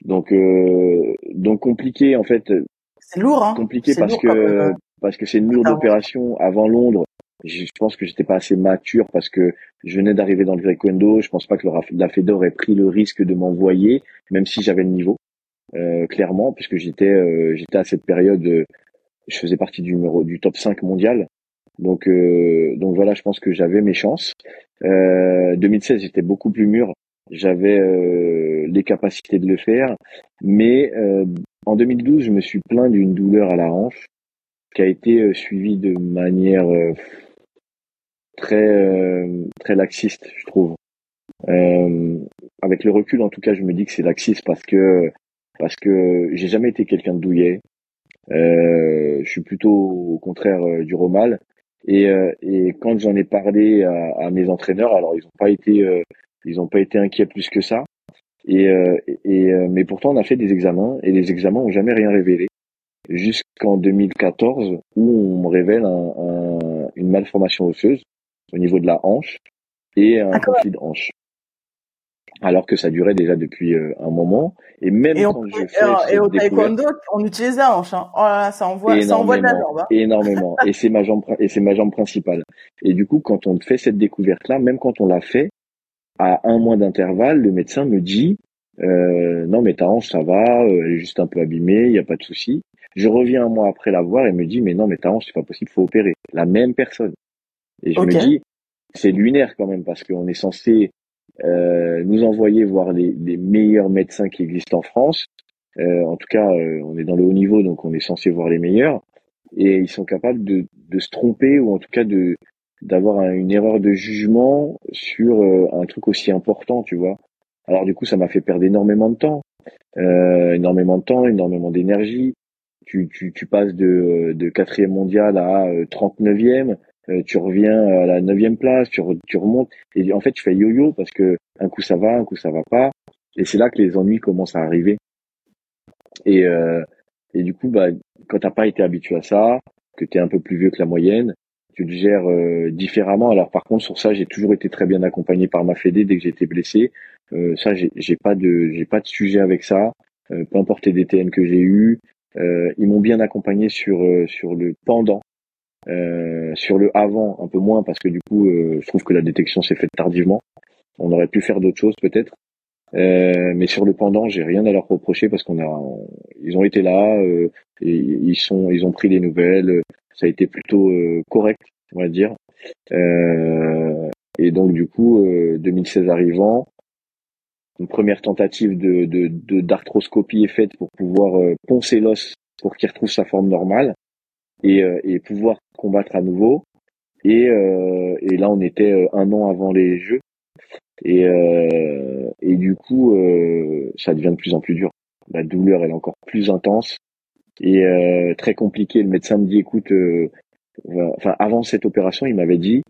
Donc, euh, donc compliqué en fait. C'est lourd, hein. Compliqué parce que euh, parce que c'est une lourde opération avant Londres. Je pense que j'étais pas assez mature parce que je venais d'arriver dans le taekwondo. Je pense pas que la Fedor ait pris le risque de m'envoyer, même si j'avais le niveau. Euh, clairement, puisque j'étais euh, j'étais à cette période, euh, je faisais partie du numéro du top 5 mondial. Donc donc voilà, je pense que j'avais mes chances. 2016, j'étais beaucoup plus mûr, j'avais les capacités de le faire, mais en 2012, je me suis plaint d'une douleur à la hanche qui a été suivie de manière très très laxiste, je trouve. Euh, avec le recul, en tout cas, je me dis que c'est laxiste parce que parce que j'ai jamais été quelqu'un de douillet. Euh, je suis plutôt au contraire euh, du romal. Et, euh, et quand j'en ai parlé à, à, mes entraîneurs, alors ils n'ont pas été euh, ils ont pas été inquiets plus que ça. Et, et mais pourtant on a fait des examens et les examens ont jamais rien révélé jusqu'en 2014 où on me révèle un, un, une malformation osseuse au niveau de la hanche et un conflit de hanche alors que ça durait déjà depuis euh, un moment. Et même quand je fais et au taekwondo, on utilise la hanche. Hein. Oh là là, ça envoie, ça envoie de la jambe. Hein. Énormément. et c'est ma jambe, et c'est ma jambe principale. Et du coup, quand on fait cette découverte-là, même quand on l'a fait, à un mois d'intervalle, le médecin me dit, euh, non mais ta hanche ça va, euh, elle est juste un peu abîmée, il n'y a pas de souci. Je reviens un mois après la voir et me dit, mais non mais ta hanche c'est pas possible, faut opérer. La même personne. Et je me dis, c'est lunaire quand même parce qu'on est censé euh, nous envoyer voir les, les, meilleurs médecins qui existent en France. Euh, en tout cas, euh, on est dans le haut niveau, donc on est censé voir les meilleurs. Et ils sont capables de, de se tromper ou en tout cas de d'avoir une erreur de jugement sur euh, un truc aussi important, tu vois. Alors du coup, ça m'a fait perdre énormément de temps, énormément de temps, énormément d'énergie. Tu, tu, tu passes de, de quatrième mondial à 39e. Euh, tu reviens à la neuvième place, tu, tu remontes, et en fait tu fais yo-yo parce que un coup ça va, un coup ça va pas, et c'est là que les ennuis commencent à arriver. Et, euh, et du coup, bah, quand t'as pas été habitué à ça, que tu es un peu plus vieux que la moyenne, tu le gères euh, différemment. Alors par contre sur ça, j'ai toujours été très bien accompagné par ma fédé dès que j'étais blessé. Euh, ça, j'ai pas de j'ai pas de sujet avec ça. Euh, peu importe les DTN que j'ai eu, euh, ils m'ont bien accompagné sur sur le pendant euh, sur le avant, un peu moins parce que du coup, euh, je trouve que la détection s'est faite tardivement. On aurait pu faire d'autres choses peut-être. Euh, mais sur le pendant, j'ai rien à leur reprocher parce qu'on a, ils ont été là, et ils sont, ils ont pris les nouvelles. Ça a été plutôt correct, on va dire. et donc du coup, 2016 arrivant, une première tentative de d'arthroscopie est faite pour pouvoir poncer l'os pour qu'il retrouve sa forme normale et, et pouvoir combattre à nouveau. Et, euh, et là, on était euh, un an avant les Jeux. Et, euh, et du coup, ça devient de plus en plus dur. La douleur, elle est encore plus intense et très compliqué. Le médecin me dit, écoute, enfin avant cette opération, il m'avait dit,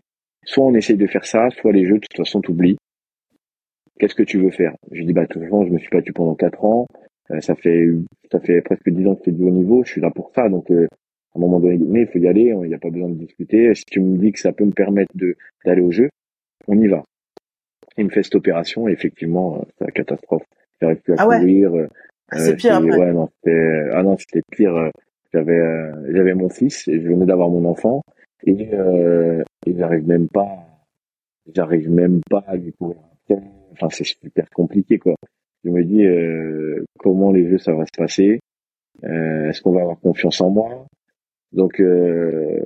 soit on essaye de faire ça, soit les Jeux, de toute façon, t'oublies. qu'est-ce que tu veux faire? Je dis bah tout simplement, je me suis battu pendant quatre ans. Euh, ça fait ça fait presque dix ans que je fais du haut niveau. Je suis là pour ça, donc euh, à un moment donné, il faut y aller. Il n'y a pas besoin de discuter. Si tu me dis que ça peut me permettre de d'aller au jeu, on y va. Il me fait cette opération et effectivement, euh, c'est la catastrophe. J'arrive plus à ah courir. Ah, c'est pire. Ouais, non, ah non, c'était pire. J'avais j'avais mon fils et je venais d'avoir mon enfant et, euh, et j'arrive même pas j'arrive même pas à lui courir enfin c'est super compliqué quoi je me dis euh, comment les jeux ça va se passer? Euh, est-ce qu'on va avoir confiance en moi? Donc euh,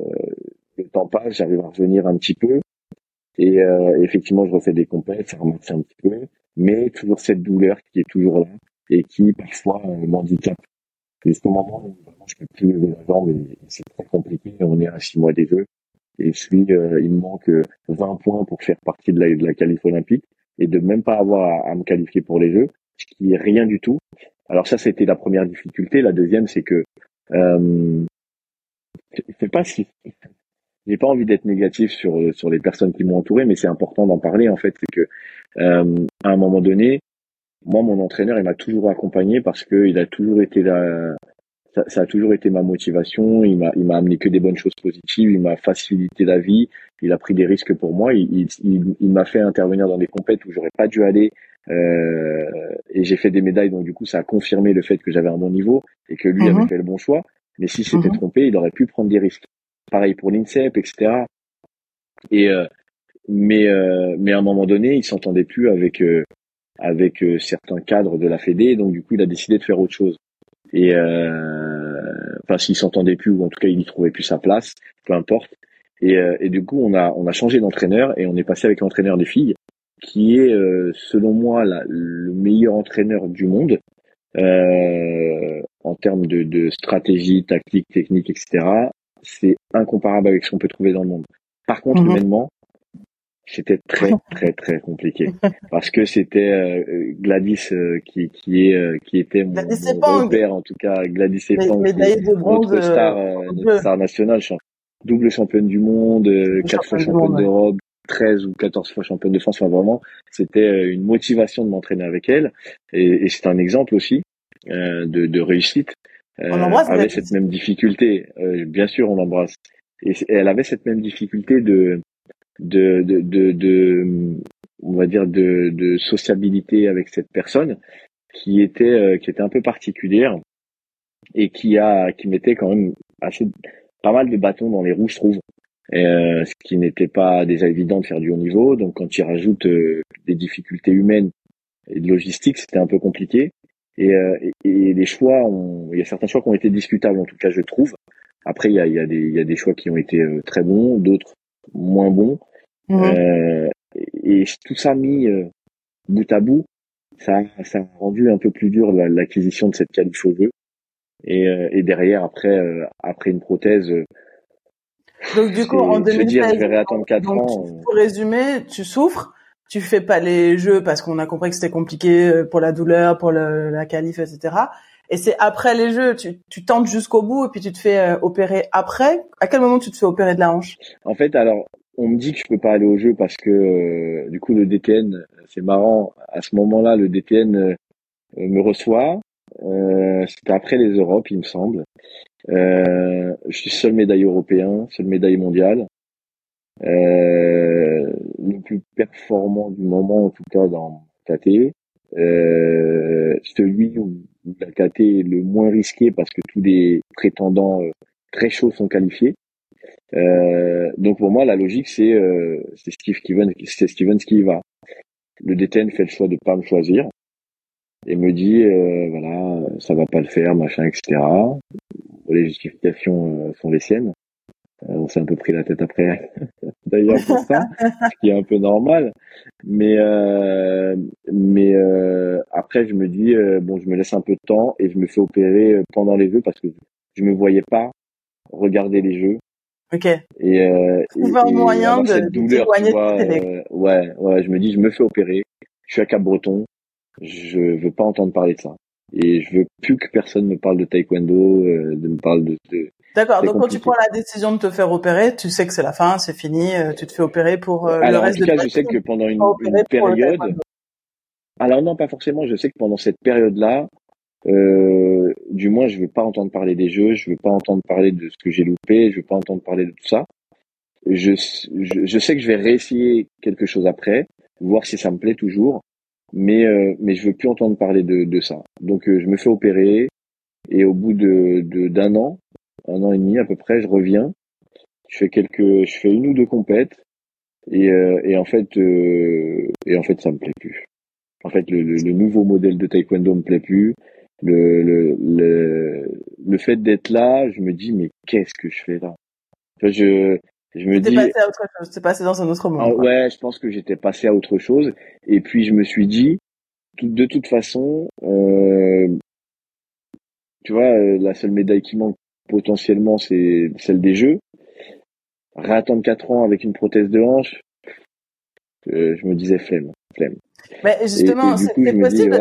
le temps passe j'arrive à revenir un petit peu. Et euh, effectivement je refais des compètes ça remonte un petit peu. Mais toujours cette douleur qui est toujours là et qui parfois euh, m'handicape. Jusqu'au moment où je peux plus lever la jambe c'est très compliqué. On est à six mois des jeux. Et je suis euh, il me manque 20 points pour faire partie de la, de olympique et de même pas avoir à, me qualifier pour les Jeux, ce qui est rien du tout. Alors ça, c'était la première difficulté. La deuxième, c'est que euh, c'est pas si j'ai pas envie d'être négatif sur sur les personnes qui m'ont entouré, mais c'est important d'en parler en fait. C'est que euh, à un moment donné, moi, mon entraîneur, il m'a toujours accompagné parce que il a toujours été là. Ça, ça, a toujours été ma motivation. Il m'a, il m'a amené que des bonnes choses positives. Il m'a facilité la vie il a pris des risques pour moi. Il, il, il, m'a fait intervenir dans des compètes où j'aurais pas dû aller. Euh, et j'ai fait des médailles, donc du coup, ça a confirmé le fait que j'avais un bon niveau et que lui avait mhm. fait le bon choix. Mais si s'était mhm. trompé, il aurait pu prendre des risques. Pareil pour l'INSEP, etc. Et euh, mais euh, mais à un moment donné, il s'entendait plus avec euh, avec euh, certains cadres de la Fédé, donc du coup, il a décidé de faire autre chose. Et enfin, s'il s'entendait plus ou en tout cas, il y trouvait plus sa place, peu importe. Et, euh, et, du coup, on a, on a changé d'entraîneur et on est passé avec l'entraîneur des filles, qui est, euh, selon moi, la, le meilleur entraîneur du monde euh, en termes de, de, stratégie, tactique, technique, etc. C'est incomparable avec ce qu'on peut trouver dans le monde. Par contre, mhm. humainement, c'était très très très compliqué parce que c'était euh, Gladys qui qui est qui était mon, mon père en tout cas Gladys Epang, notre star notre star nationale double championne du monde, euh, quatre fois championne d'Europe, 13 ou 14 fois championne de France. Enfin, vraiment, c'était euh, une motivation de m'entraîner avec elle. Et, et c'est un exemple aussi euh, de, de, réussite. Euh, on avait cette même difficulté. Euh, bien sûr, on l'embrasse. Et, elle avait cette même difficulté de, de, de, de, de on va dire, de, de sociabilité avec cette personne qui était, qui était un peu particulière et qui a, qui mettait quand même assez pas mal de bâtons dans les roues, je trouve. Euh, ce qui n'était pas déjà évident de faire du haut niveau. Donc quand tu rajoutes euh, des difficultés humaines et de logistique, c'était un peu compliqué. Et, euh, et, les choix, il y a certains choix qui ont été discutables, en tout cas je trouve. Après, il y a, y, a des, y a des choix qui ont été très bons, d'autres moins bons. Mmh. et, tout ça mis bout à bout, ça, ça a rendu un peu plus dur l'acquisition de cette qualif au jeu. Et, euh, et derrière, après, euh, après une prothèse, euh, donc du coup, en 2016, je vais attendre 4 ans. Pour résumer, tu souffres, tu fais pas les jeux parce qu'on a compris que c'était compliqué pour la douleur, pour le, la qualif, etc. Et c'est après les jeux, tu, tu tentes jusqu'au bout et puis tu te fais opérer après. À quel moment tu te fais opérer de la hanche? En fait, alors on me dit que je peux pas aller au jeu parce que du coup le DTN, c'est marrant. À ce moment-là, le DTN me reçoit euh, C'était après les Europes, il me semble. Euh, je suis seul médaille européen, seul médaille mondiale. Euh, le plus performant du moment, en tout cas dans KT. Euh, celui où la KT est le moins risqué parce que tous les prétendants euh, très chauds sont qualifiés. Euh, donc pour moi, la logique, c'est euh, Steve Stevens, c'est Stevens qui va. Le DTN fait le choix de pas me choisir et me dit euh, voilà ça va pas le faire machin etc les justifications euh, sont les siennes euh, on s'est un peu pris la tête après d'ailleurs pour ça ce qui est un peu normal mais mais après je me dis bon je me laisse un peu de temps et je me fais opérer pendant les jeux parce que je me voyais pas regarder les jeux Ok. Et, euh, trouver un moyen de, douleur, ouais, ouais, je me dis, je me fais opérer. Je suis à Cap-Breton je veux pas entendre parler de ça. Et je veux plus que personne me parle de taekwondo, euh, de me parle de. de D'accord. Donc quand tu prends la décision de te faire opérer, tu sais que c'est la fin, c'est fini, euh, tu te fais opérer pour euh, Alors, le reste en tout cas, je sais que pendant une, une période, Alors non, pas forcément. Je sais que pendant cette période-là, euh, du moins, je veux pas entendre parler des jeux, je veux pas entendre parler de ce que j'ai loupé, je veux pas entendre parler de tout ça. Je, je, je sais que je vais réessayer quelque chose après, voir si ça me plaît toujours, mais euh, mais je veux plus entendre parler de, de ça. Donc euh, je me fais opérer et au bout de d'un an, un an et demi à peu près, je reviens. Je fais quelques, je fais une ou deux compètes et euh, et en fait et en fait ça me plaît plus. En fait le, le, nouveau modèle de taekwondo me plaît plus. Le le le, le fait d'être là, je me dis mais qu'est-ce que je fais là? Je je me dis. passé à autre chose. T'es passé dans un autre monde. Ah, ouais, je pense que j'étais passé à autre chose. Et puis je me suis dit, de toute façon, euh, tu vois, euh, la seule médaille qui manque potentiellement, c'est celle des Jeux. Réattendre quatre ans avec une prothèse de hanche, euh, je me disais flemme, flemme. Mais justement, c'est possible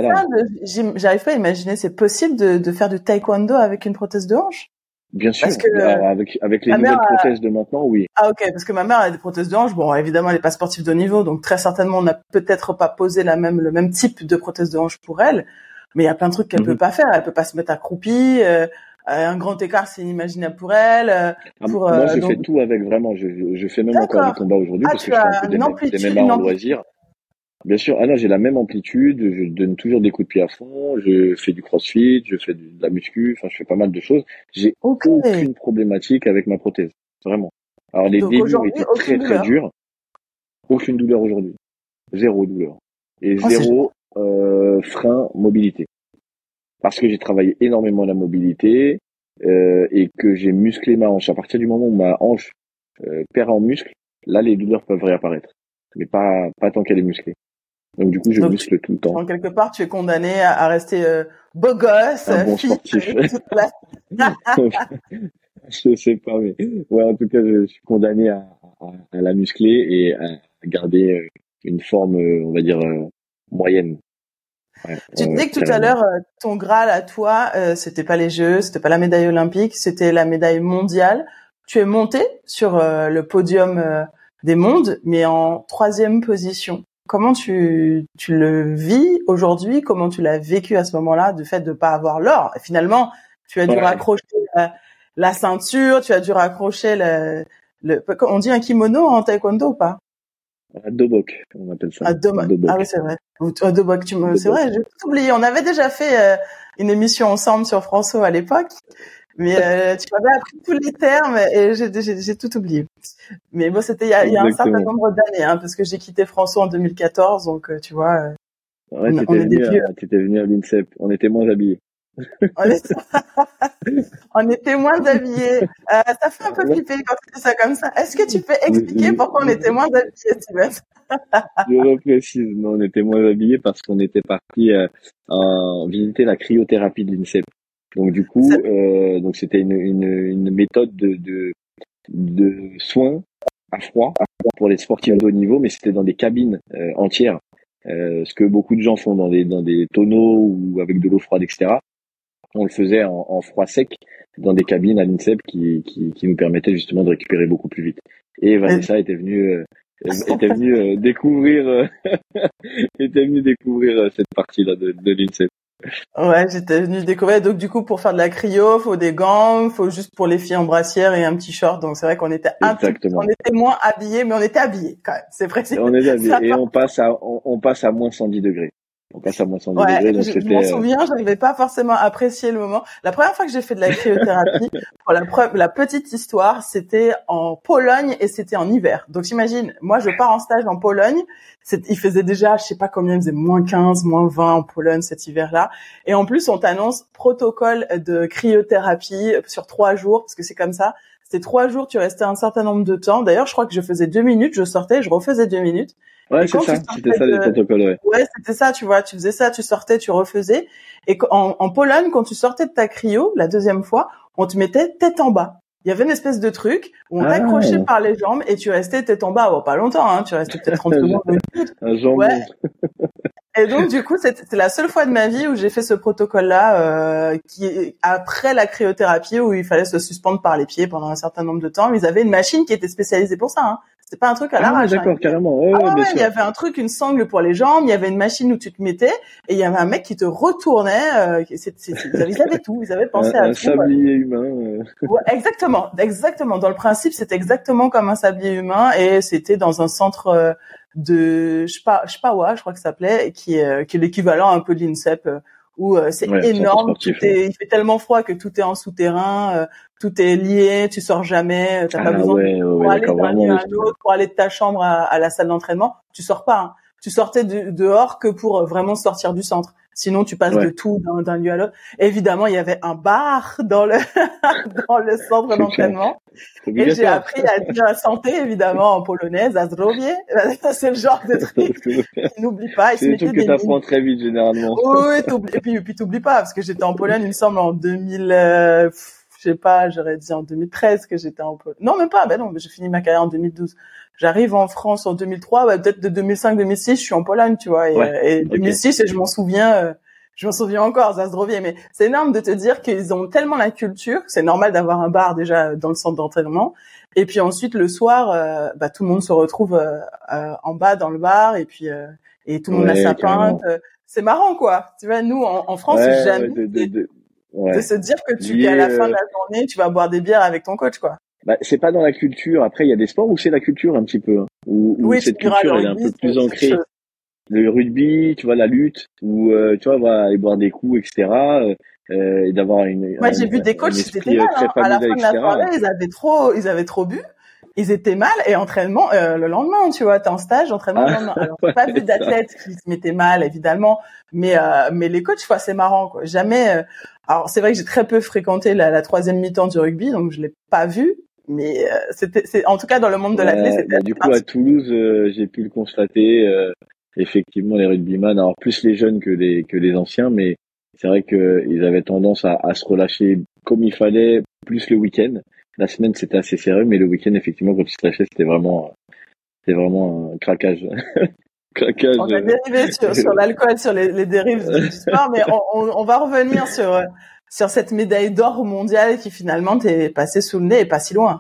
J'arrive pas à imaginer, c'est possible de, de faire du taekwondo avec une prothèse de hanche? Bien sûr. Parce que, avec, avec les nouvelles prothèses de maintenant, oui. Ah ok, parce que ma mère a des prothèses de hanche. Bon, évidemment, elle n'est pas sportive de niveau, donc très certainement, on n'a peut-être pas posé la même le même type de prothèse de hanche pour elle. Mais il y a plein de trucs qu'elle ne peut mhm. pas faire. Elle peut pas se mettre accroupie. Euh, un grand écart, c'est inimaginable pour elle. Euh, ah, pour, moi, je euh, fais tout avec vraiment. Je, je fais même encore des combats aujourd'hui ah, parce que je fais un peu des, des en loisir. Bien sûr, ah non, j'ai la même amplitude, je donne toujours des coups de pied à fond, je fais du crossfit, je fais de la muscu, enfin je fais pas mal de choses. J'ai aucune problématique avec ma prothèse, vraiment. Alors les débuts ont été très très durs. Aucune douleur aujourd'hui. Zéro douleur. Et oh, zéro euh, frein mobilité. Parce que j'ai travaillé énormément la mobilité euh, et que j'ai musclé ma hanche. À partir du moment où ma hanche euh, perd en muscle, là les douleurs peuvent réapparaître. Mais pas, pas tant qu'elle est musclée. Donc du coup, je muscle tout le temps. En quelque part, tu es condamné à, rester euh, beau gosse, un bon sportif. je sais pas, mais ouais, en tout cas, je suis condamné à, à, la muscler et à garder euh, une forme, euh, on va dire, moyenne. Ouais, tu disais que tout à l'heure, ton Graal à toi, euh, c'était pas les Jeux, c'était pas la médaille olympique, c'était la médaille mondiale. Tu es monté sur le podium des mondes, mais en troisième position. Comment tu, tu le vis aujourd'hui? Comment tu l'as vécu à ce moment-là, du fait de pas avoir l'or? Finalement, tu as dû raccrocher la, ceinture, tu as dû raccrocher le, le, on dit un kimono en taekwondo ou pas? Un dobok, on appelle ça. Un dobok. Ah oui, c'est vrai. Un dobok, tu me, c'est vrai, j'ai tout oublié. On avait déjà fait euh, une émission ensemble sur François à l'époque. Mais euh, tu m'avais appris tous les termes et j'ai tout oublié. Mais bon, c'était il y a, y a un certain nombre d'années, hein, parce que j'ai quitté François en 2014, donc euh, tu vois. Euh, ouais, on, on venu, étais venu à l'INSEP. On était moins habillés. on, était... on était moins habillés. Euh, ça fait un peu flipper quand tu dis ça comme ça. Est-ce que tu peux expliquer pourquoi on était moins habillés, Steven Je reprécise. Non, on était moins habillés parce qu'on était parti euh, visiter la cryothérapie de l'INSEP. Donc du coup, euh, donc c'était une, une, une, méthode de, de, de soins à froid, pour les sportifs de haut niveau, mais c'était dans des cabines euh, entières, euh, ce que beaucoup de gens font dans des dans des tonneaux ou avec de l'eau froide, etc. On le faisait en, en froid sec dans des cabines à l'INSEP qui, qui, qui nous permettaient justement de récupérer beaucoup plus vite. Et Vanessa était venue euh, était venue euh, découvrir était venue découvrir cette partie là de, de l'INSEP. Ouais, j'étais venue découvrir. Donc du coup, pour faire de la cryo, faut des gants, faut juste pour les filles en brassière et un petit short. Donc c'est vrai qu'on était un on était moins habillés, mais on était habillés quand même. C'est précis. On est habillés et on passe à on, passe à moins 110 degrés. On passe à moins 110 degrés. Donc je, m'en euh, souviens, j'arrivais pas forcément à apprécier le moment. La première fois que j'ai fait de la cryothérapie, pour la preuve, la petite histoire, c'était en Pologne et c'était en hiver. Donc j'imagine, moi je pars en stage en Pologne il faisait déjà, je sais pas combien, il faisait moins 15, moins 20 en Pologne cet hiver-là. Et en plus, on t'annonce protocole de cryothérapie sur trois jours, parce que c'est comme ça. C'était trois jours, tu restais un certain nombre de temps. D'ailleurs, je crois que je faisais deux minutes, je sortais, je refaisais deux minutes. Ouais, c'est ça, c'était ça les protocoles, ouais. Ouais, c'était ça, tu vois, tu faisais ça, tu sortais, tu refaisais. Et en, en Pologne, quand tu sortais de ta cryo, la deuxième fois, on te mettait tête en bas il y avait une espèce de truc où on ah. t'accrochait par les jambes et tu restais tête en bas. Bon, pas longtemps, hein, tu restais peut-être 30 secondes. ouais. Et donc, du coup, c'était la seule fois de ma vie où j'ai fait ce protocole-là, euh, qui après la cryothérapie où il fallait se suspendre par les pieds pendant un certain nombre de temps. Ils avaient une machine qui était spécialisée pour ça. Hein. C'est pas un truc à Ah, l'arrache. hein. d'accord, carrément. Ouais, Ah ouais, bien il y avait un truc, une sangle pour les jambes, il y avait une machine où tu te mettais, et il y avait un mec qui te retournait. Euh, ils, avaient, ils avaient tout, ils avaient pensé Un, à un tout. ouais. sablier humain. euh. Ouais, exactement, exactement. Dans le principe, c'était exactement comme un sablier humain, et c'était dans un centre euh, de je sais pas, je sais pas ouais, je crois que ça s'appelait, qui est euh, qui est l'équivalent un peu de l'INSEP, euh, où euh, c'est Ouais, énorme, tout est, il fait tellement froid que tout est en souterrain, euh, tout est lié, tu sors jamais, t'as Ah pas besoin ouais, ouais, pour ouais, aller d'un lieu à le- un autre, pour aller de ta chambre à, à la salle d'entraînement, tu sors pas. hein. Tu sortais de- dehors que pour euh, vraiment sortir du centre. Sinon, tu passes Ouais. de tout d'un d'un lieu à l'autre. Évidemment, il y avait un bar dans le dans le centre d'entraînement. Et j'ai appris à dire santé, évidemment, en polonais, à zdrowie. C'est le genre de truc n'oublie pas. C'est des trucs que t'apprends très vite généralement. Oui, et puis, et puis t'oublies pas, parce que j'étais en Pologne, il me semble, en 2000, euh, je sais pas, j'aurais dit en 2013 que j'étais en Pologne. Non, même pas, ben non, j'ai fini ma carrière en 2012. J'arrive en France en 2003, ouais, peut-être de 2005-2006, je suis en Pologne, tu vois, et, Ouais, euh, et ok. 2006, et je m'en souviens, euh, je m'en souviens encore, Zazdrowie, mais c'est énorme de te dire qu'ils ont tellement la culture, c'est normal d'avoir un bar déjà dans le centre d'entraînement, et puis ensuite le soir, euh, bah, tout le monde se retrouve euh, euh, en bas dans le bar, et puis euh, et tout le monde a Ouais, sa carrément. pinte. C'est marrant, quoi. Tu vois, nous en, en France, Ouais, jamais de, de, se dire que tu qu'à la fin de la journée, tu vas boire des bières avec ton coach, quoi. Bah, c'est pas dans la culture. Après, il y a des sports où c'est la culture un petit peu, hein, où, où Oui, cette culture le elle est un peu plus ancrée. Le rugby, tu vois, la lutte, ou euh, tu vois, voilà, aller boire des coups, etc. euh, euh, et d'avoir une. Moi, j'ai vu des coachs, euh, mal. très Hein. À la fin de la soirée, ils avaient trop, ils avaient trop bu. Ils étaient mal et entraînement euh, le lendemain, tu vois, t'es en stage, entraînement le Ah, lendemain. Alors, ouais, pas vu d'athlètes qui se mettaient mal, évidemment, mais euh, mais les coachs, quoi, c'est marrant, quoi. Jamais. euh, Alors, c'est vrai que j'ai très peu fréquenté la, la troisième mi-temps du rugby, donc je l'ai pas vu. Mais euh, c'était, c'est en tout cas dans le monde de l'athlète, Ouais, c'était du coup, à Toulouse, euh, j'ai pu le constater. euh, effectivement, les rugbyman, alors plus les jeunes que les que les anciens, mais c'est vrai que ils avaient tendance à, à se relâcher comme il fallait, plus le week-end. La semaine, c'était assez sérieux, mais le week-end, effectivement, quand ils se lâchaient, c'était vraiment, c'était vraiment un craquage, craquage. On a euh, dérivé sur, sur l'alcool, sur les, les dérives du sport, mais on, on, on va revenir sur euh, sur cette médaille d'or mondiale qui finalement t'est passée sous le nez et pas si loin.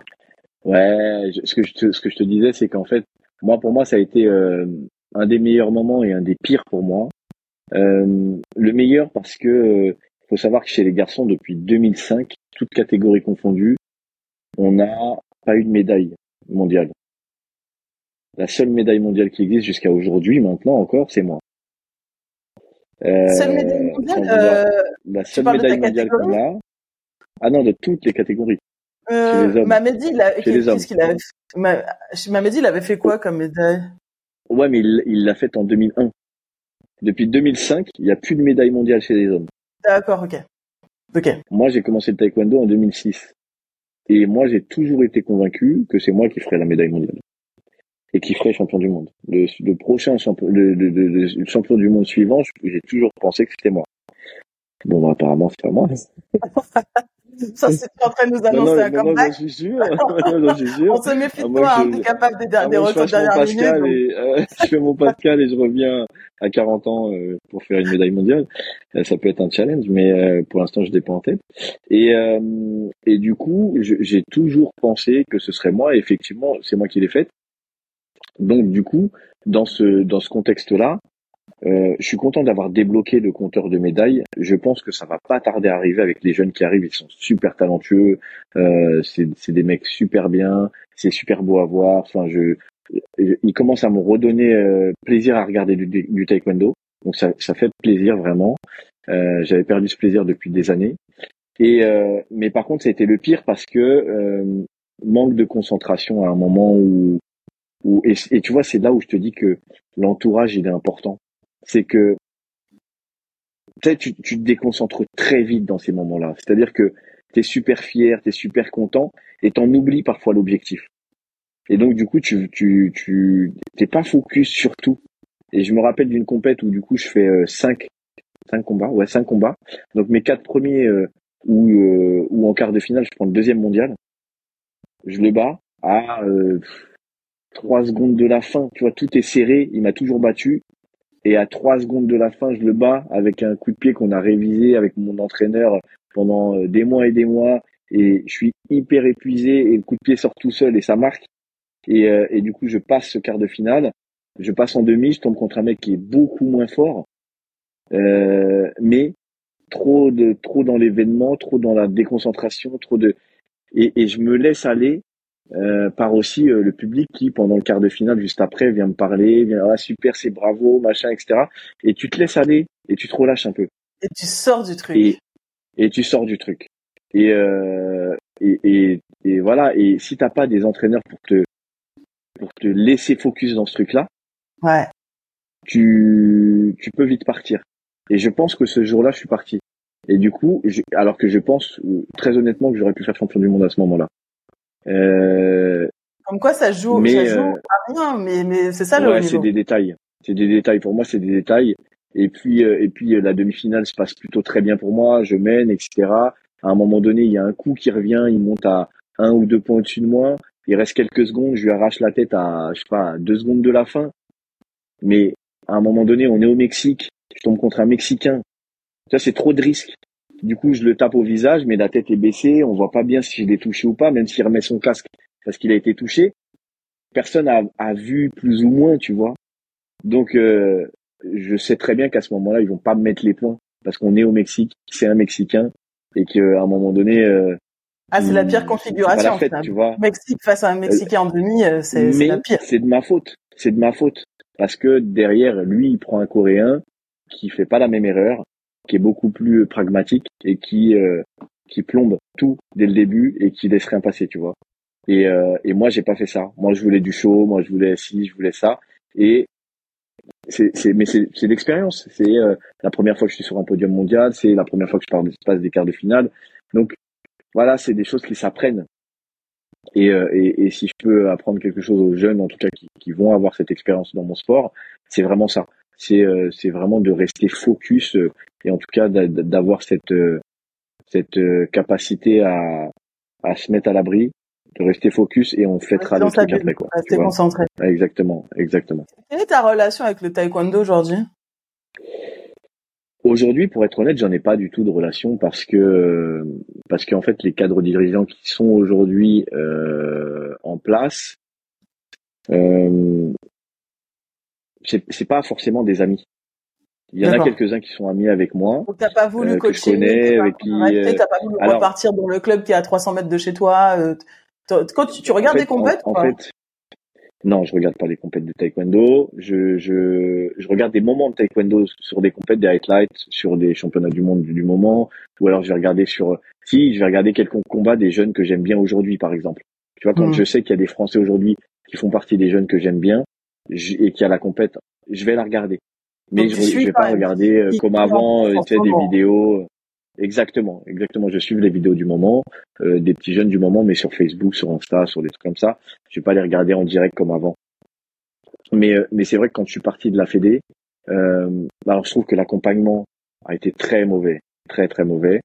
Ouais, ce que je te, ce que je te disais, c'est qu'en fait, moi, pour moi, ça a été euh, un des meilleurs moments et un des pires pour moi. Euh, le meilleur parce que euh, faut savoir que chez les garçons, depuis 2005, toutes catégories confondues, on n'a pas eu de médaille mondiale. La seule médaille mondiale qui existe jusqu'à aujourd'hui, maintenant encore, c'est moi. Euh, Seule médaille mondiale, euh, la seule médaille mondiale qu'on a. Ah non, de toutes les catégories. euh. Mamedi, il a, avait fait? Ma- Mamedi, il avait fait quoi comme médaille? Ouais, mais il il l'a fait en 2001. Depuis 2005, il n'y a plus de médaille mondiale chez les hommes. D'accord, ok. Ok. Moi, j'ai commencé le taekwondo en 2006. Et moi, j'ai toujours été convaincu que c'est moi qui ferais la médaille mondiale. Et qui ferais champion du monde. Le, le prochain champion, le, le- le- le champion du monde suivant, j'ai toujours pensé que c'était moi. Bon, bah, apparemment, c'est pas moi. Ça, c'est en train de nous Non, non, annoncer un non, non, comeback. suis sûr. Non, sûr. On se méfie Ah, de moi, toi, hein, t'es capable des, Ah, des retours dernière minute. Et euh, je fais mon Pascal et je reviens à 40 ans euh, pour faire une médaille mondiale. Euh, ça peut être un challenge, mais euh, pour l'instant je pas en tête. Et euh, et du coup, j'ai toujours pensé que ce serait moi. Et effectivement, c'est moi qui l'ai faite. Donc du coup, dans ce dans ce contexte-là, euh, je suis content d'avoir débloqué le compteur de médailles. Je pense que ça va pas tarder à arriver avec les jeunes qui arrivent. Ils sont super talentueux. Euh, c'est des mecs super bien. C'est super beau à voir. Enfin, je, ils commencent à me redonner euh, plaisir à regarder du, du taekwondo. Donc ça, ça fait plaisir vraiment. Euh, J'avais perdu ce plaisir depuis des années. Et euh, mais par contre, été le pire parce que euh, manque de concentration à un moment où, et, tu vois, c'est là où je te dis que l'entourage il est important. C'est que peut-être tu, te déconcentres très vite dans ces moments-là. C'est-à-dire que tu es super fier, tu es super content et t'en oublies parfois l'objectif. Et donc du coup, tu tu tu t'es pas focus sur tout. Et je me rappelle d'une compète où du coup je fais euh, cinq cinq combats, ouais cinq combats. Donc mes quatre premiers euh, où euh, où en quart de finale je prends le deuxième mondial, je le bats à euh, trois secondes de la fin. Tu vois, tout est serré. Il m'a toujours battu. Et à trois secondes de la fin, je le bats avec un coup de pied qu'on a révisé avec mon entraîneur pendant euh, des mois et des mois. Et je suis hyper épuisé et le coup de pied sort tout seul et ça marque. Et, euh, et du coup, je passe ce quart de finale, je passe en demi, je tombe contre un mec qui est beaucoup moins fort, euh, mais trop de trop dans l'événement, trop dans la déconcentration, trop de et, et je me laisse aller euh, par aussi euh, le public qui pendant le quart de finale juste après vient me parler, vient ah super c'est bravo machin etc. Et tu te laisses aller et tu te relâches un peu. Et tu sors du truc. Et, et tu sors du truc. Et, euh, et, et, et, voilà. Et si t'as pas des entraîneurs pour te pour te laisser focus dans ce truc-là, ouais. tu tu peux vite partir. Et je pense que ce jour-là, je suis parti. Et du coup, je, alors que je pense très honnêtement que j'aurais pu faire champion du monde à ce moment-là. Euh, Comme quoi, ça joue, mais, ça joue euh, à rien, mais mais c'est ça le ouais, c'est des détails. C'est des détails. Pour moi, c'est des détails. Et puis euh, et puis la demi-finale se passe plutôt très bien pour moi. Je mène, etc. À un moment donné, il y a un coup qui revient, il monte à un ou deux points au-dessus de moi. Il reste quelques secondes, je lui arrache la tête à, je sais pas, deux secondes de la fin. Mais à un moment donné, on est au Mexique, je tombe contre un Mexicain. Ça, c'est trop de risques. Du coup, je le tape au visage, mais la tête est baissée, on voit pas bien si je l'ai touché ou pas, même s'il remet son casque parce qu'il a été touché. Personne a, a, vu plus ou moins, tu vois. Donc, euh, je sais très bien qu'à ce moment-là, ils vont pas me mettre les points parce qu'on est au Mexique, c'est un Mexicain et qu'à un moment donné, euh, ah, c'est la pire configuration. La fête, tu vois. Mexique face à un Mexicain en demi, euh, c'est la pire. C'est de ma faute. C'est de ma faute. Parce que derrière, lui, il prend un Coréen qui fait pas la même erreur, qui est beaucoup plus pragmatique et qui euh, qui plombe tout dès le début et qui laisse rien passer, tu vois. Et, euh, et moi, j'ai pas fait ça. Moi, je voulais du show, moi, je voulais ci, je voulais ça. Et c'est, c'est, mais c'est, c'est l'expérience. C'est euh, la première fois que je suis sur un podium mondial, c'est la première fois que je passe des quarts de finale. Donc voilà, c'est des choses qui s'apprennent. Et, euh, et, et, si je peux apprendre quelque chose aux jeunes, en tout cas qui, qui vont avoir cette expérience dans mon sport, c'est vraiment ça. C'est euh, c'est vraiment de rester focus euh, et en tout cas d'avoir cette cette capacité à à se mettre à l'abri, de rester focus et on fêtera le truc après quoi. Rester concentré. Exactement, exactement. Quelle est ta relation avec le taekwondo aujourd'hui? Aujourd'hui, pour être honnête, j'en ai pas du tout de relation parce que parce qu'en fait, les cadres dirigeants qui sont aujourd'hui euh, en place, euh, c'est pas forcément des amis. Il y en a quelques-uns qui sont amis avec moi. Donc t'as pas voulu euh, coacher, que je connais, avec qui. T'as pas voulu alors, repartir dans le club qui est à 300 mètres de chez toi. Euh, quand tu, tu regardes des compètes, en, fait, non, je regarde pas les compètes de taekwondo. Je, je, je regarde des moments de taekwondo sur des compètes, des highlights, sur des championnats du monde du, moment. Ou alors je vais regarder sur, si, je vais regarder quelques combats des jeunes que j'aime bien aujourd'hui, par exemple. Tu vois, quand hmm. je sais qu'il y a des Français aujourd'hui qui font partie des jeunes que j'aime bien et qui a la compète, je vais la regarder. Mais je, je, vais pas regarder euh, comme avant, euh, tu sais, des vidéos. Exactement, exactement. Je suis les vidéos du moment, euh, des petits jeunes du moment, mais sur Facebook, sur Insta, sur des trucs comme ça. Je vais pas les regarder en direct comme avant. Mais euh, mais c'est vrai que quand je suis parti de la Fédé, euh, alors je trouve que l'accompagnement a été très mauvais, très très mauvais.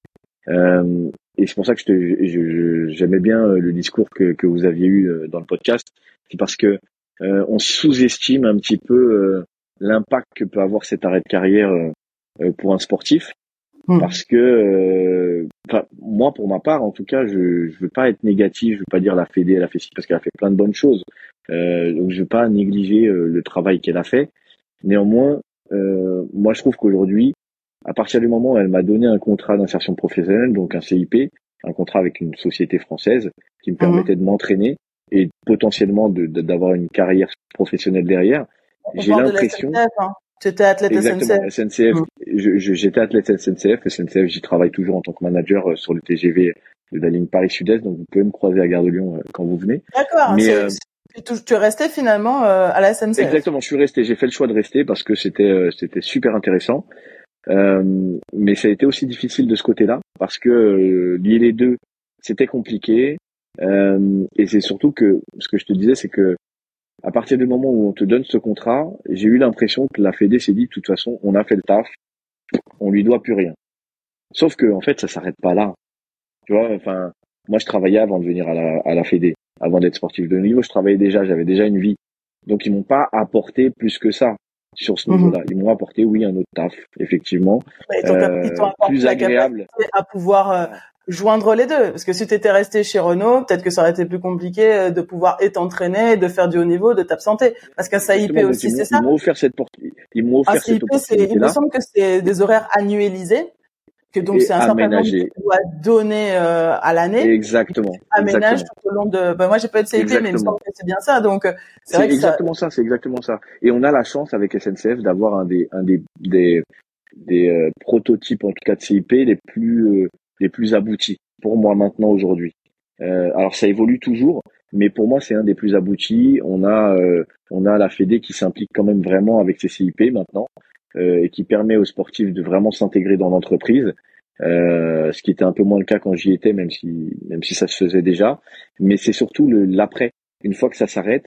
Euh, et c'est pour ça que je j'aimais bien euh, le discours que, que vous aviez eu dans le podcast. C'est parce que on sous-estime un petit peu l'impact que peut avoir cet arrêt de carrière pour un sportif. Hmm. Parce que, euh, moi, pour ma part, en tout cas, je je veux pas être négatif, je veux pas dire la Fédé, elle a fait ci parce qu'elle a fait plein de bonnes choses. Euh, donc, je veux pas négliger euh, le travail qu'elle a fait. Néanmoins, euh, moi, je trouve qu'aujourd'hui, à partir du moment où elle m'a donné un contrat d'insertion professionnelle, donc un CIP, un contrat avec une société française qui me hmm. permettait de m'entraîner et potentiellement d'avoir une carrière professionnelle derrière, j'ai l'impression. Hein. Tu étais athlète Exactement, SNCF. Mm. J'étais athlète SNCF. SNCF, j'y travaille toujours en tant que manager euh, sur le TGV de la ligne Paris-Sud-Est. Donc, vous pouvez me croiser à Gare de Lyon euh, quand vous venez. D'accord. Mais euh, tu es resté finalement à la SNCF. Exactement. Je suis resté. J'ai fait le choix de rester parce que c'était c'était super intéressant. Euh, mais ça a été aussi difficile de ce côté-là parce que lier les deux, c'était compliqué. Euh, et c'est surtout que ce que je te disais, c'est que à partir du moment où on te donne ce contrat, j'ai eu l'impression que la Fédé s'est dit, de toute façon, on a fait le taf, on lui doit plus rien. Sauf que, en fait, ça s'arrête pas là. Tu vois, enfin, moi, je travaillais avant de venir à la, à la Fédé, avant d'être sportif de niveau, je travaillais déjà, j'avais déjà une vie. Donc, ils m'ont pas apporté plus que ça sur ce mhm. niveau-là. Ils m'ont apporté, oui, un autre taf, effectivement, euh, plus agréable, à pouvoir euh, joindre les deux. Parce que si tu étais resté chez Renault, peut-être que ça aurait été plus compliqué euh, de pouvoir et t'entraîner, de faire du haut niveau, de t'absenter. Parce qu'un SAIP aussi, c'est ça. Ils m'ont offert cette porte. Ils m'ont offert cette opportunité Il me semble que c'est des horaires annualisés. Que donc c'est un certain nombre que tu dois donner euh, à l'année. Exactement. Aménage tout au long de. Ben moi j'ai pas de CIP, mais il me semble que c'est bien ça. Donc euh, c'est exactement ça, c'est exactement ça. Et on a la chance avec SNCF d'avoir un des un des des, des euh, prototypes en tout cas de CIP les plus les plus aboutis pour moi maintenant aujourd'hui. Euh, alors ça évolue toujours, mais pour moi c'est un des plus aboutis. On a euh, on a la Fédé qui s'implique quand même vraiment avec ses CIP maintenant euh, et qui permet aux sportifs de vraiment s'intégrer dans l'entreprise. Euh, ce qui était un peu moins le cas quand j'y étais, même si même si ça se faisait déjà. Mais c'est surtout l'après. Une fois que ça s'arrête,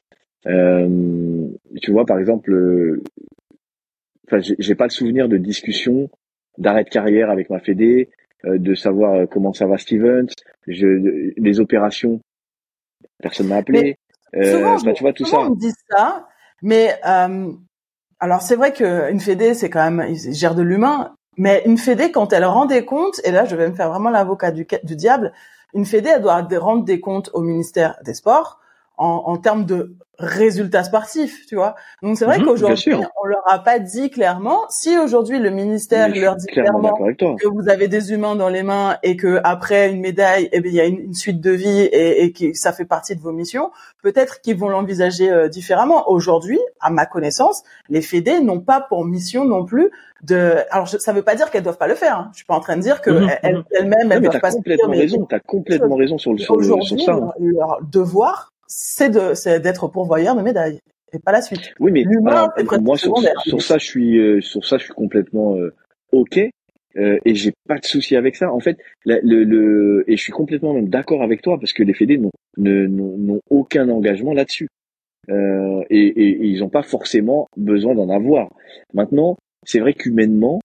euh, tu vois par exemple, enfin j'ai pas le souvenir de discussion d'arrêt de carrière avec ma Fédé, euh, de savoir euh, comment ça va Stevens, je, les opérations, personne m'a appelé. Euh, bah, tu vois tout ça. On dit ça, mais euh, alors c'est vrai qu'une fédé c'est quand même ils gèrent de l'humain, mais une fédé quand elle rend des comptes, et là je vais me faire vraiment l'avocat du, du diable, une fédé elle doit rendre des comptes au ministère des Sports en, en termes de résultats sportifs, tu vois. Donc c'est vrai mhm, qu'aujourd'hui, on leur a pas dit clairement. Si aujourd'hui le ministère leur dit clairement que vous avez des humains dans les mains et que après une médaille, eh bien il y a une, suite de vie et, et, que ça fait partie de vos missions, peut-être qu'ils vont l'envisager euh, différemment. Aujourd'hui, à ma connaissance, les fédés n'ont pas pour mission non plus de. Alors ça veut pas dire qu'elles doivent pas le faire. Hein. Je suis pas en train de dire que mhm, elles, mhm. elles-mêmes elles, doivent pas. Complètement raison. T'as complètement raison sur le sur, sur ça. Leur, leur devoir c'est de c'est d'être pourvoyeur de médailles et pas la suite. Oui, mais moi sur, sur, ça je suis euh, sur ça je suis complètement euh, ok euh, et j'ai pas de souci avec ça. En fait, le, le, et je suis complètement même d'accord avec toi parce que les fédés n'ont n'ont aucun engagement là-dessus euh, et, et, ils n'ont pas forcément besoin d'en avoir. Maintenant, c'est vrai qu'humainement,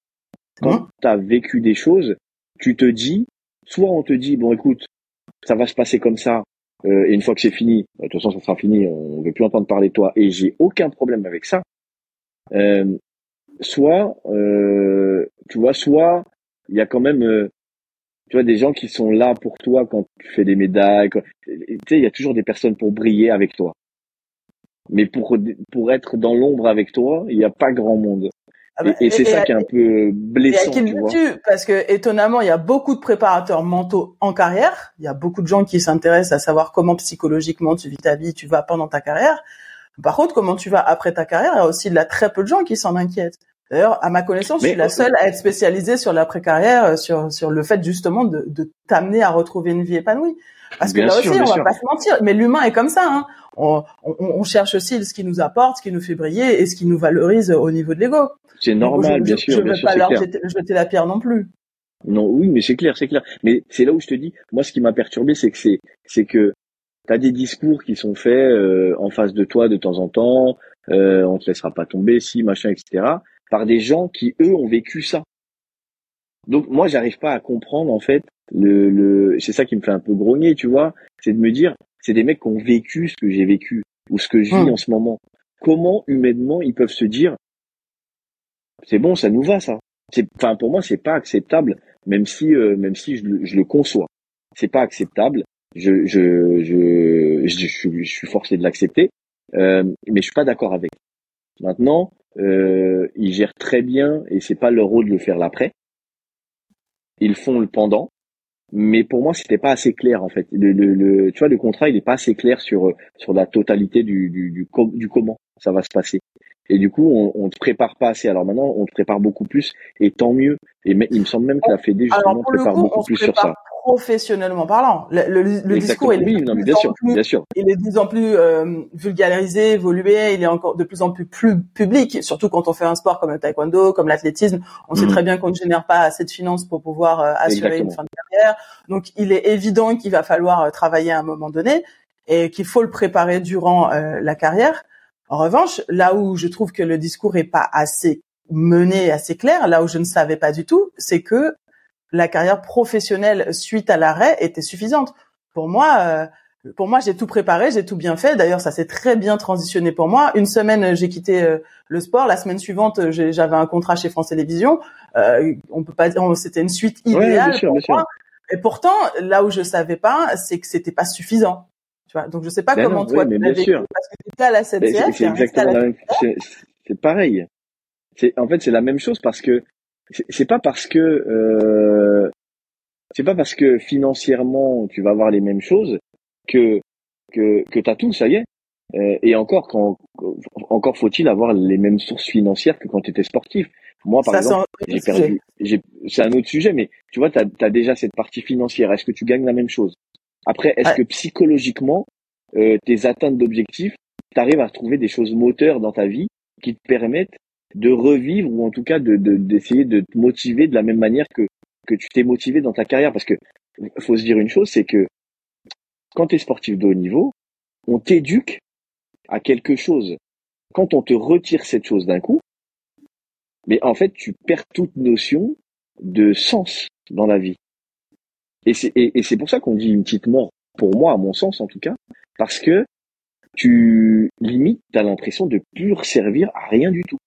quand hein tu as vécu des choses, tu te dis, soit on te dit bon écoute, ça va se passer comme ça, et une fois que c'est fini, de toute façon ça sera fini, on ne veut plus entendre parler de toi, et j'ai aucun problème avec ça. Euh, soit, euh, tu vois, soit il y a quand même, tu vois, des gens qui sont là pour toi quand tu fais des médailles. Tu sais, il y a toujours des personnes pour briller avec toi. Mais pour pour être dans l'ombre avec toi, il n'y a pas grand monde. Ah bah, et, c'est ça qui est un peu blessant. Et tu vois. parce que étonnamment, il y a beaucoup de préparateurs mentaux en carrière. Il y a beaucoup de gens qui s'intéressent à savoir comment psychologiquement tu vis ta vie, tu vas pendant ta carrière. Par contre, comment tu vas après ta carrière, il y a aussi de très peu de gens qui s'en inquiètent. D'ailleurs, à ma connaissance, je suis la seule à être spécialisée sur l'après-carrière, euh, sur sur le fait justement de, de t'amener à retrouver une vie épanouie. Parce que là aussi, on va pas se mentir, mais l'humain est comme ça. Hein. On, on, on, cherche aussi ce qui nous apporte, ce qui nous fait briller et ce qui nous valorise au niveau de l'ego. C'est normal, bien sûr. Je ne veux pas leur jeter, la pierre non plus. Non, oui, mais c'est clair, c'est clair. Mais c'est là où je te dis, moi, ce qui m'a perturbé, c'est que c'est, c'est que t'as des discours qui sont faits euh, en face de toi de temps en temps. Euh, on te laissera pas tomber, si machin, etc. Par des gens qui eux ont vécu ça. Donc moi, j'arrive pas à comprendre en fait le, le... c'est ça qui me fait un peu grogner, tu vois. C'est de me dire, c'est des mecs qui ont vécu ce que j'ai vécu ou ce que je vis hum. en ce moment. Comment humainement ils peuvent se dire c'est bon, ça nous va ça. Enfin pour moi c'est pas acceptable, même si euh, même si je, je, le conçois. C'est pas acceptable. Je je je je, suis forcé de l'accepter, euh, mais je suis pas d'accord avec. Maintenant, euh, ils gèrent très bien et c'est pas leur rôle de le faire l'après. Ils font le pendant, mais pour moi c'était pas assez clair en fait. Le, le, le, tu vois le contrat il est pas assez clair sur sur la totalité du du, du, du comment ça va se passer. Et du coup, on, on te prépare pas assez. Alors maintenant, on te prépare beaucoup plus, et tant mieux. Et il me semble même que la Fédé justement prépare beaucoup plus sur ça. Professionnellement parlant, le, le, le discours il est, oui, non, bien sûr, plus, bien sûr. il est de plus en plus euh, vulgarisé, évolué. Il est encore de plus en plus plus public, surtout quand on fait un sport comme le taekwondo, comme l'athlétisme. On sait mhm. très bien qu'on ne génère pas assez de finances pour pouvoir euh, assurer une fin de carrière. Donc, il est évident qu'il va falloir euh, travailler à un moment donné et qu'il faut le préparer durant euh, la carrière. En revanche, là où je trouve que le discours est pas assez mené, assez clair, là où je ne savais pas du tout, c'est que la carrière professionnelle suite à l'arrêt était suffisante. Pour moi, euh, pour moi, j'ai tout préparé, j'ai tout bien fait. D'ailleurs, ça s'est très bien transitionné pour moi. Une semaine, j'ai quitté euh, le sport. La semaine suivante, j'avais un contrat chez France Télévisions. Euh, on peut pas dire, c'était une suite idéale pour moi. Et pourtant, là où je savais pas, c'est que c'était pas suffisant. Tu vois, donc je sais pas Ben comment non, toi oui, tu mais bien sûr. parce que tu à la Mais C'est SNCF, c'est exactement la même, c'est c'est pareil. C'est en fait c'est la même chose parce que c'est pas parce que euh, c'est pas parce que financièrement tu vas avoir les mêmes choses que que que t'as tout, ça y est. Euh, et encore quand encore faut-il avoir les mêmes sources financières que quand tu étais sportif. Moi par Ça, exemple, j'ai perdu j'ai c'est un autre sujet mais tu vois tu as, déjà cette partie financière. Est-ce que tu gagnes la même chose? Après est-ce Ouais. que psychologiquement euh, tes atteintes d'objectifs, tu arrives à retrouver des choses moteurs dans ta vie qui te permettent de revivre ou en tout cas de de- d'essayer de, te motiver de la même manière que que tu t'es motivé dans ta carrière? Parce que faut se dire une chose c'est que quand tu es sportif de haut niveau on t'éduque à quelque chose. Quand on te retire cette chose d'un coup mais en fait tu perds toute notion de sens dans la vie et c'est et, et c'est pour ça qu'on dit une petite mort pour moi à mon sens en tout cas parce que tu limite t'as l'impression de plus servir à rien du tout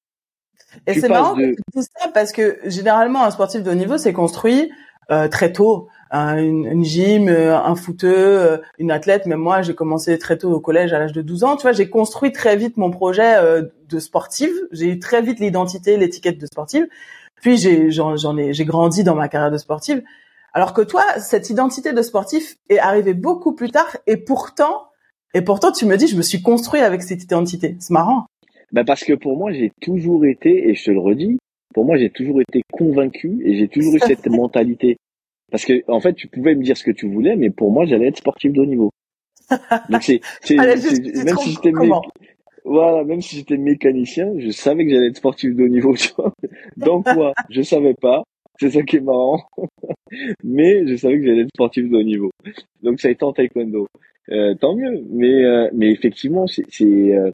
Et c'est marrant de que tu ça parce que généralement un sportif de haut niveau c'est construit euh, très tôt. Un, une, une gym, euh, un footeux, euh, une athlète. Même moi, j'ai commencé très tôt au collège à l'âge de 12 ans. Tu vois, j'ai construit très vite mon projet euh, de sportive. J'ai eu très vite l'identité, l'étiquette de sportive. Puis j'ai j'en j'en ai j'ai grandi dans ma carrière de sportive. Alors que toi, cette identité de sportif est arrivée beaucoup plus tard et pourtant et pourtant tu me dis je me suis construit avec cette identité. C'est marrant. Ben parce que pour moi, j'ai toujours été, et je te le redis, pour moi, j'ai toujours été convaincu et j'ai toujours eu cette mentalité. Parce que, en fait, tu pouvais me dire ce que tu voulais, mais pour moi, j'allais être sportif de haut niveau. Donc c'est, même si j'étais mé- voilà, même si j'étais mécanicien, je savais que j'allais être sportif de haut niveau. tu vois. Dans quoi? Je savais pas. C'est ça qui est marrant. mais je savais que j'allais être sportif de haut niveau. Donc ça a été en taekwondo. Euh, tant mieux. Mais, euh, mais effectivement, c'est, euh,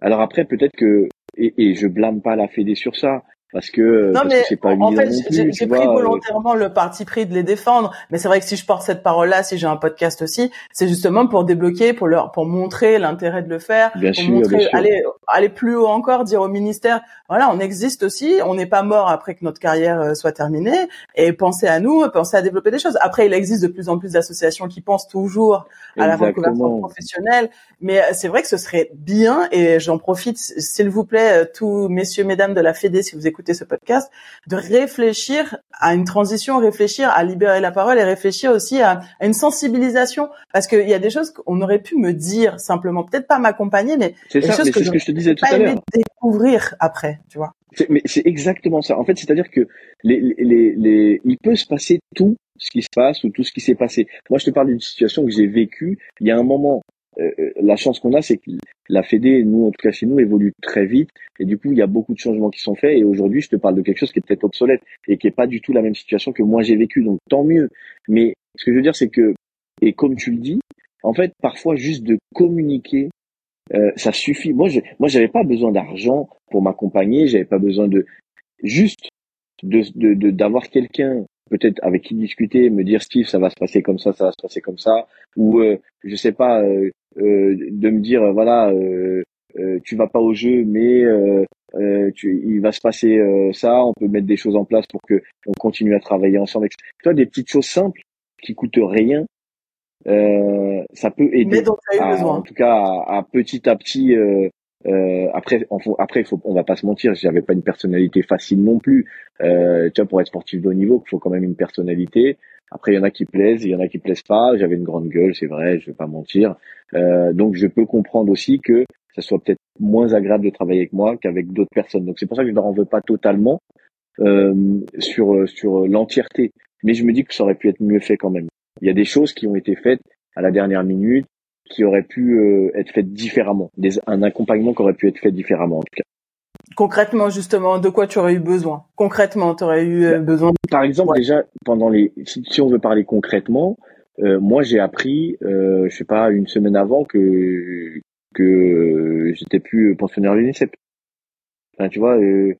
alors après, peut-être que, et, et je blâme pas la Fédé sur ça, parce que, Non parce mais que c'est pas en fait non j'ai pris euh, volontairement le parti pris de les défendre, mais c'est vrai que si je porte cette parole-là, si j'ai un podcast aussi, c'est justement pour débloquer, pour leur, pour montrer l'intérêt de le faire, Bien pour sûr, montrer, bien sûr. aller, aller plus haut encore, dire au ministère, voilà, on existe aussi, on n'est pas mort après que notre carrière euh, soit terminée, et pensez à nous, pensez à développer des choses. Après, il existe de plus en plus d'associations qui pensent toujours à la reconversion professionnelle, mais euh, c'est vrai que ce serait bien, et j'en profite, s'il vous plaît, euh, tous messieurs, mesdames de la Fédé, si vous écoutez ce podcast, de réfléchir à une transition, réfléchir à libérer la parole et réfléchir aussi à, à une sensibilisation, parce qu'il y a des choses qu'on aurait pu me dire simplement, peut-être pas m'accompagner, mais C'est ça, choses que ce que je te disais tout à l'heure. découvrir après, tu vois. Mais c'est exactement ça. En fait, c'est-à-dire que les, les, les, il peut se passer tout ce qui se passe ou tout ce qui s'est passé. Moi, je te parle d'une situation que j'ai vécue. Il y a un moment, la chance qu'on a, c'est que la Fédé, nous, en tout cas chez nous, évolue très vite. Et du coup, il y a beaucoup de changements qui sont faits. Et aujourd'hui, je te parle de quelque chose qui est peut-être obsolète et qui est pas du tout la même situation que moi j'ai vécu. Donc, tant mieux. Mais ce que je veux dire, c'est que, et comme tu le dis, en fait, parfois, juste de communiquer euh, ça suffit. Moi, je, moi, j'avais pas besoin d'argent pour m'accompagner. J'avais pas besoin de juste de de de- d'avoir quelqu'un peut-être avec qui discuter, me dire Steve, ça va se passer comme ça, ça va se passer comme ça, ou euh, je sais pas, euh, euh, de me dire euh, voilà, euh, euh, tu vas pas au jeu, mais euh, euh, tu, il va se passer euh, ça. On peut mettre des choses en place pour que on continue à travailler ensemble. Tu vois, des petites choses simples qui coûtent rien. Euh, ça peut aider à- besoin. en tout cas à, à petit à petit euh, euh, après faut- après faut on va pas se mentir j'avais pas une personnalité facile non plus euh, tu vois pour être sportif de haut niveau il faut quand même une personnalité après il y en a qui plaisent il y en a qui plaisent pas j'avais une grande gueule c'est vrai je vais pas mentir euh, donc je peux comprendre aussi que ça soit peut-être moins agréable de travailler avec moi qu'avec d'autres personnes. Donc c'est pour ça que je ne en veux pas totalement euh, sur sur l'entièreté. Mais je me dis que ça aurait pu être mieux fait quand même. Il y a des choses qui ont été faites à la dernière minute qui auraient pu euh, être faites différemment, des, un accompagnement qui aurait pu être fait différemment en tout cas. Concrètement, justement, de quoi tu aurais eu besoin? Concrètement, tu aurais eu euh, besoin. Par exemple, déjà pendant les, si, si on veut parler concrètement, moi j'ai appris, euh, je sais pas, une semaine avant que que euh, j'étais plus pensionnaire de l'UNICEF. Enfin, tu vois, euh,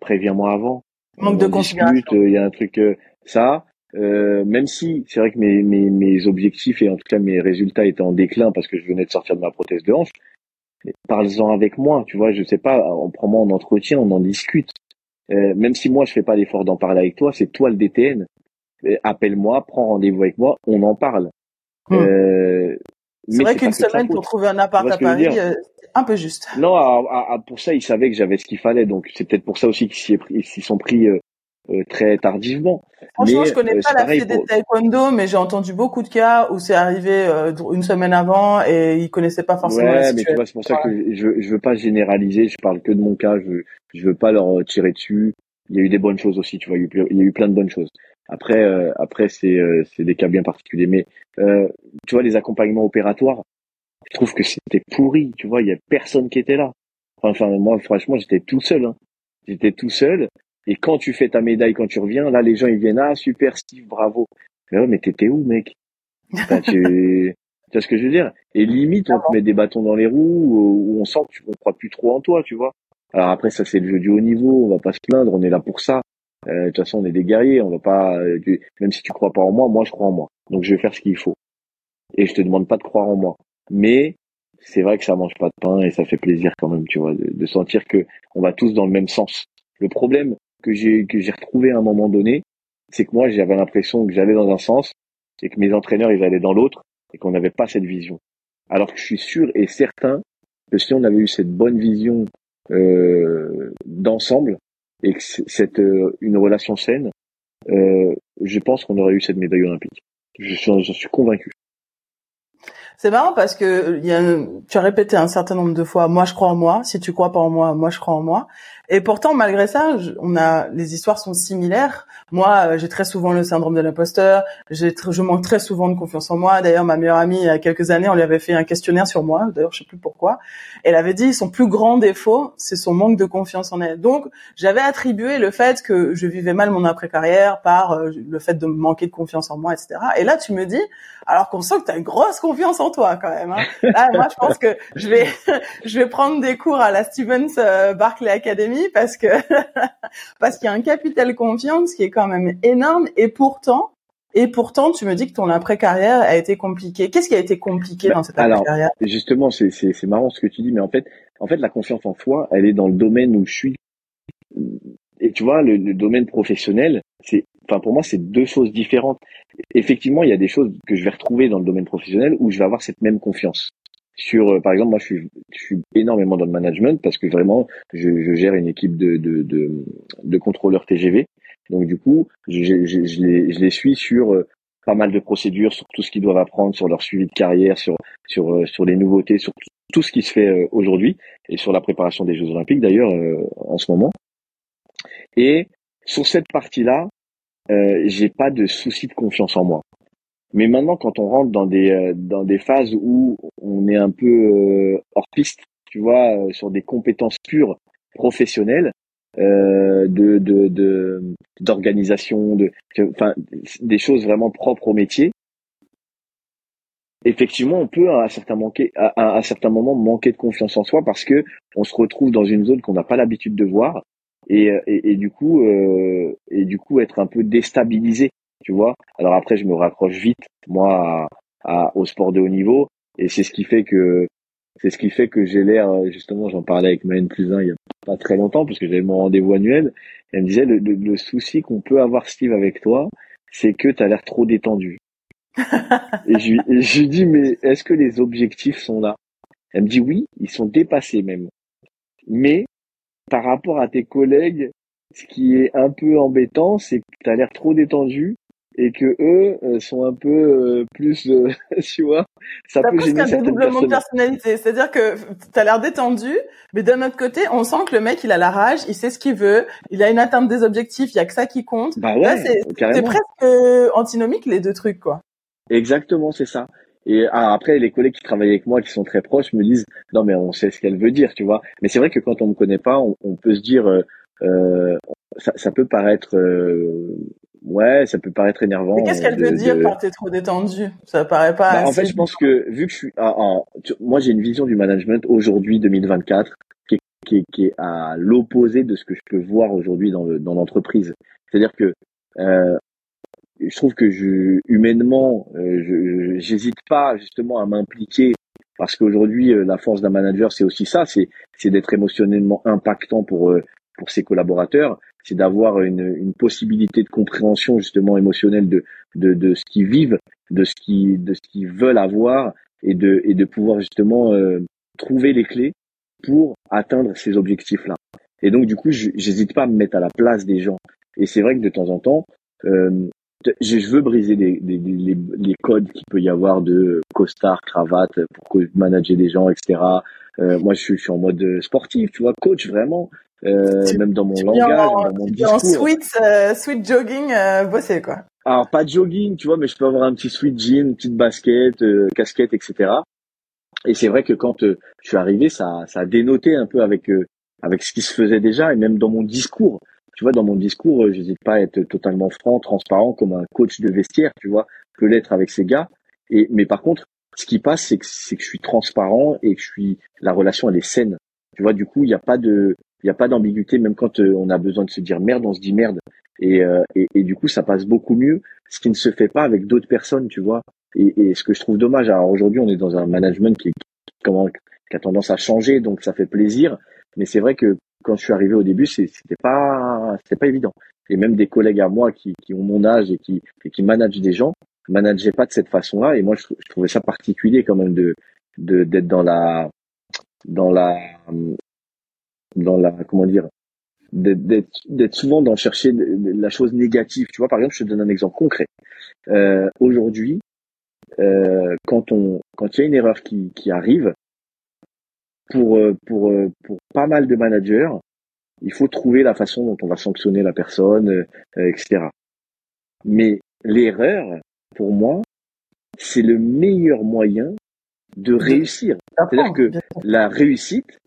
préviens-moi avant. Manque de considération. Il y a un truc euh, ça. Euh, même si c'est vrai que mes, mes, mes objectifs et en tout cas mes résultats étaient en déclin parce que je venais de sortir de ma prothèse de hanche, parle-en avec moi, tu vois, je sais pas, on prend moi en entretien, on en discute. Euh, même si moi je fais pas l'effort d'en parler avec toi, c'est toi le DTN. Appelle-moi, prends rendez-vous avec moi, on en parle. Hmm. Euh, c'est vrai qu'une semaine pour trouver un appart à Paris, euh, un peu juste. Non, pour ça, ils savaient que j'avais ce qu'il fallait, donc c'est peut-être pour ça aussi qu'ils s'y sont pris euh, euh, très tardivement. Franchement, je connais pas la fille des taekwondo, mais j'ai entendu beaucoup de cas où c'est arrivé une semaine avant et ils connaissaient pas forcément ouais, la mais tu vois, c'est pour ça que je, je veux pas généraliser. Je parle que de mon cas. Je, je veux pas leur tirer dessus. Il y a eu des bonnes choses aussi, tu vois. Il y a eu plein de bonnes choses. Après, euh, après c'est euh, des cas bien particuliers. Mais euh, tu vois, les accompagnements opératoires, je trouve que c'était pourri. Tu vois, il y a personne qui était là. Enfin, moi, franchement, j'étais tout seul. Hein. J'étais tout seul. Et quand tu fais ta médaille, quand tu reviens, là, les gens ils viennent ah super Steve, bravo. Mais ouais, mais t'étais où, mec? Tu... tu vois ce que je veux dire? Et limite, on te met des bâtons dans les roues où on sent que tu ne crois plus trop en toi, tu vois. Alors après, ça c'est le jeu du haut niveau. On va pas se plaindre. On est là pour ça. Euh, de toute façon, on est des guerriers, on va pas. Euh, même si tu crois pas en moi, moi je crois en moi. Donc je vais faire ce qu'il faut. Et je te demande pas de croire en moi. Mais c'est vrai que ça mange pas de pain et ça fait plaisir quand même, tu vois, de, sentir que on va tous dans le même sens. Le problème que j'ai que j'ai retrouvé à un moment donné, c'est que moi j'avais l'impression que j'allais dans un sens et que mes entraîneurs ils allaient dans l'autre et qu'on n'avait pas cette vision. Alors que je suis sûr et certain que si on avait eu cette bonne vision d'ensemble, et que c'est euh, une relation saine, euh, je pense qu'on aurait eu cette médaille olympique. Je suis, suis convaincu. C'est marrant parce que y a, tu as répété un certain nombre de fois, moi je crois en moi. Si tu crois pas en moi, moi je crois en moi. Et pourtant, malgré ça, on a les histoires sont similaires. Moi, euh, j'ai très souvent le syndrome de l'imposteur. Je manque très souvent de confiance en moi. D'ailleurs, ma meilleure amie, il y a quelques années, on lui avait fait un questionnaire sur moi. D'ailleurs, je sais plus pourquoi. Elle avait dit son plus grand défaut, c'est son manque de confiance en elle. Donc, j'avais attribué le fait que je vivais mal mon après-carrière par euh, le fait de manquer de confiance en moi, etc. Et là, tu me dis, alors qu'on sent que tu as une grosse confiance en toi quand même. Hein. Là, moi, je pense que je vais, je vais prendre des cours à la Stevens euh, Barclay Academy parce que parce qu'il y a un capital confiance qui est quand même énorme et pourtant et pourtant, tu me dis que ton après-carrière a été compliqué. Qu'est-ce qui a été compliqué dans cette après-carrière? Justement, c'est, c'est, c'est marrant ce que tu dis, mais en fait, en fait, la confiance en soi, elle est dans le domaine où je suis. Et tu vois, le, le domaine professionnel, c'est, enfin, pour moi, c'est deux choses différentes. Effectivement, il y a des choses que je vais retrouver dans le domaine professionnel où je vais avoir cette même confiance sur, euh, par exemple, moi, je suis, je suis énormément dans le management parce que vraiment, je, je gère une équipe de, de, de, de contrôleurs TGV. Donc, du coup, je, je, je, les, les suis sur euh, pas mal de procédures, sur tout ce qu'ils doivent apprendre, sur leur suivi de carrière, sur, sur, euh, sur les nouveautés, sur tout ce qui se fait aujourd'hui et sur la préparation des Jeux Olympiques d'ailleurs en ce moment. Et sur cette partie-là, euh, j'ai pas de souci de confiance en moi. Mais maintenant, quand on rentre dans des euh, dans des phases où on est un peu euh, hors piste, tu vois, euh, sur des compétences pures professionnelles, euh, de de d'organisation, de, enfin des choses vraiment propres au métier. Effectivement, on peut à un certain manquer à, un certain moment manquer de confiance en soi parce que on se retrouve dans une zone qu'on n'a pas l'habitude de voir et, et, et du coup euh, et du coup être un peu déstabilisé tu vois. Alors après, je me raccroche vite, moi, à, au sport de haut niveau, et c'est ce qui fait que c'est ce qui fait que j'ai l'air, justement, j'en parlais avec ma N plus 1 il y a pas très longtemps, parce que j'avais mon rendez-vous annuel, elle me disait, le, le, souci qu'on peut avoir, Steve, avec toi, c'est que tu as l'air trop détendu. et, je, et je lui dis, mais est-ce que les objectifs sont là? Elle me dit, oui, ils sont dépassés même. Mais par rapport à tes collègues, ce qui est un peu embêtant, c'est que tu as l'air trop détendu et que eux euh, sont un peu euh, plus, euh, tu vois, ça peut plus qu'un dédoublement de personnalité. C'est-à-dire que tu as l'air détendu, mais d'un autre côté, on sent que le mec, il a la rage, il sait ce qu'il veut, il a une atteinte des objectifs, il y a que ça qui compte. Bah ouais, c'est presque antinomique les deux trucs, quoi. Exactement, c'est ça. Et ah, après, les collègues qui travaillent avec moi, qui sont très proches, me disent non mais on sait ce qu'elle veut dire, tu vois. Mais c'est vrai que quand on me connaît pas, on, on peut se dire euh, ça, ça, peut paraître ouais, ça peut paraître énervant. Mais qu'est-ce qu'elle veut dire par t'es trop détendu Ça paraît pas. Bah, en fait, je pense que vu que je suis, ah, moi j'ai une vision du management aujourd'hui 2024 qui est, qui qui est à l'opposé de ce que je peux voir aujourd'hui dans dans l'entreprise. C'est-à-dire que euh, je trouve que je humainement, euh, je j'hésite pas justement à m'impliquer parce qu'aujourd'hui euh, la force d'un manager c'est aussi ça, c'est d'être émotionnellement impactant pour euh, pour ses collaborateurs. C'est d'avoir une, une possibilité de compréhension justement émotionnelle de, de, de ce qu'ils vivent, de ce qui de ce qu'ils veulent avoir et de et de pouvoir justement euh, trouver les clés pour atteindre ces objectifs là. Et donc du coup, j'hésite pas à me mettre à la place des gens. Et c'est vrai que de temps en temps, euh, je veux briser les, les, les, les codes qu'il peut y avoir de costard, cravate pour manager des gens, etc. Euh, moi, je suis, je suis en mode sportif, tu vois, coach vraiment. Euh, même dans mon langage, en, dans mon discours. En sweet, euh, sweet jogging, euh, bosser quoi. Alors pas jogging, tu vois, mais je peux avoir un petit sweet jean, une petite basket, euh, casquette, etc. Et c'est vrai que quand euh, je suis arrivé, ça, ça a dénoté un peu avec avec ce qui se faisait déjà et même dans mon discours. Tu vois, dans mon discours, j'hésite pas à être totalement franc, transparent, comme un coach de vestiaire, tu vois, que l'être avec ces gars. Et mais par contre, ce qui passe, c'est que c'est que je suis transparent et que je suis la relation elle est saine. Tu vois, du coup, il n'y a pas de il a pas d'ambiguïté, même quand euh, on a besoin de se dire merde, on se dit merde. Et, euh, et, du coup, ça passe beaucoup mieux, ce qui ne se fait pas avec d'autres personnes, tu vois. Et, et, ce que je trouve dommage, alors aujourd'hui, on est dans un management qui, comment, qui a tendance à changer, donc ça fait plaisir. Mais c'est vrai que quand je suis arrivé au début, c'était pas, c'était pas évident. Et même des collègues à moi qui, qui ont mon âge et qui, et qui managent des gens, manageaient pas de cette façon-là. Et moi, je, trouvais ça particulier quand même de, de d'être dans la, dans la, dans la comment dire d'être souvent dans chercher la chose négative. Tu vois, par exemple, je te donne un exemple concret. Euh, Aujourd'hui, euh, quand on quand il y a une erreur qui, qui arrive, pour pour pour pas mal de managers, il faut trouver la façon dont on va sanctionner la personne, euh, etc. Mais l'erreur, pour moi, c'est le meilleur moyen de réussir. C'est-à-dire que la réussite,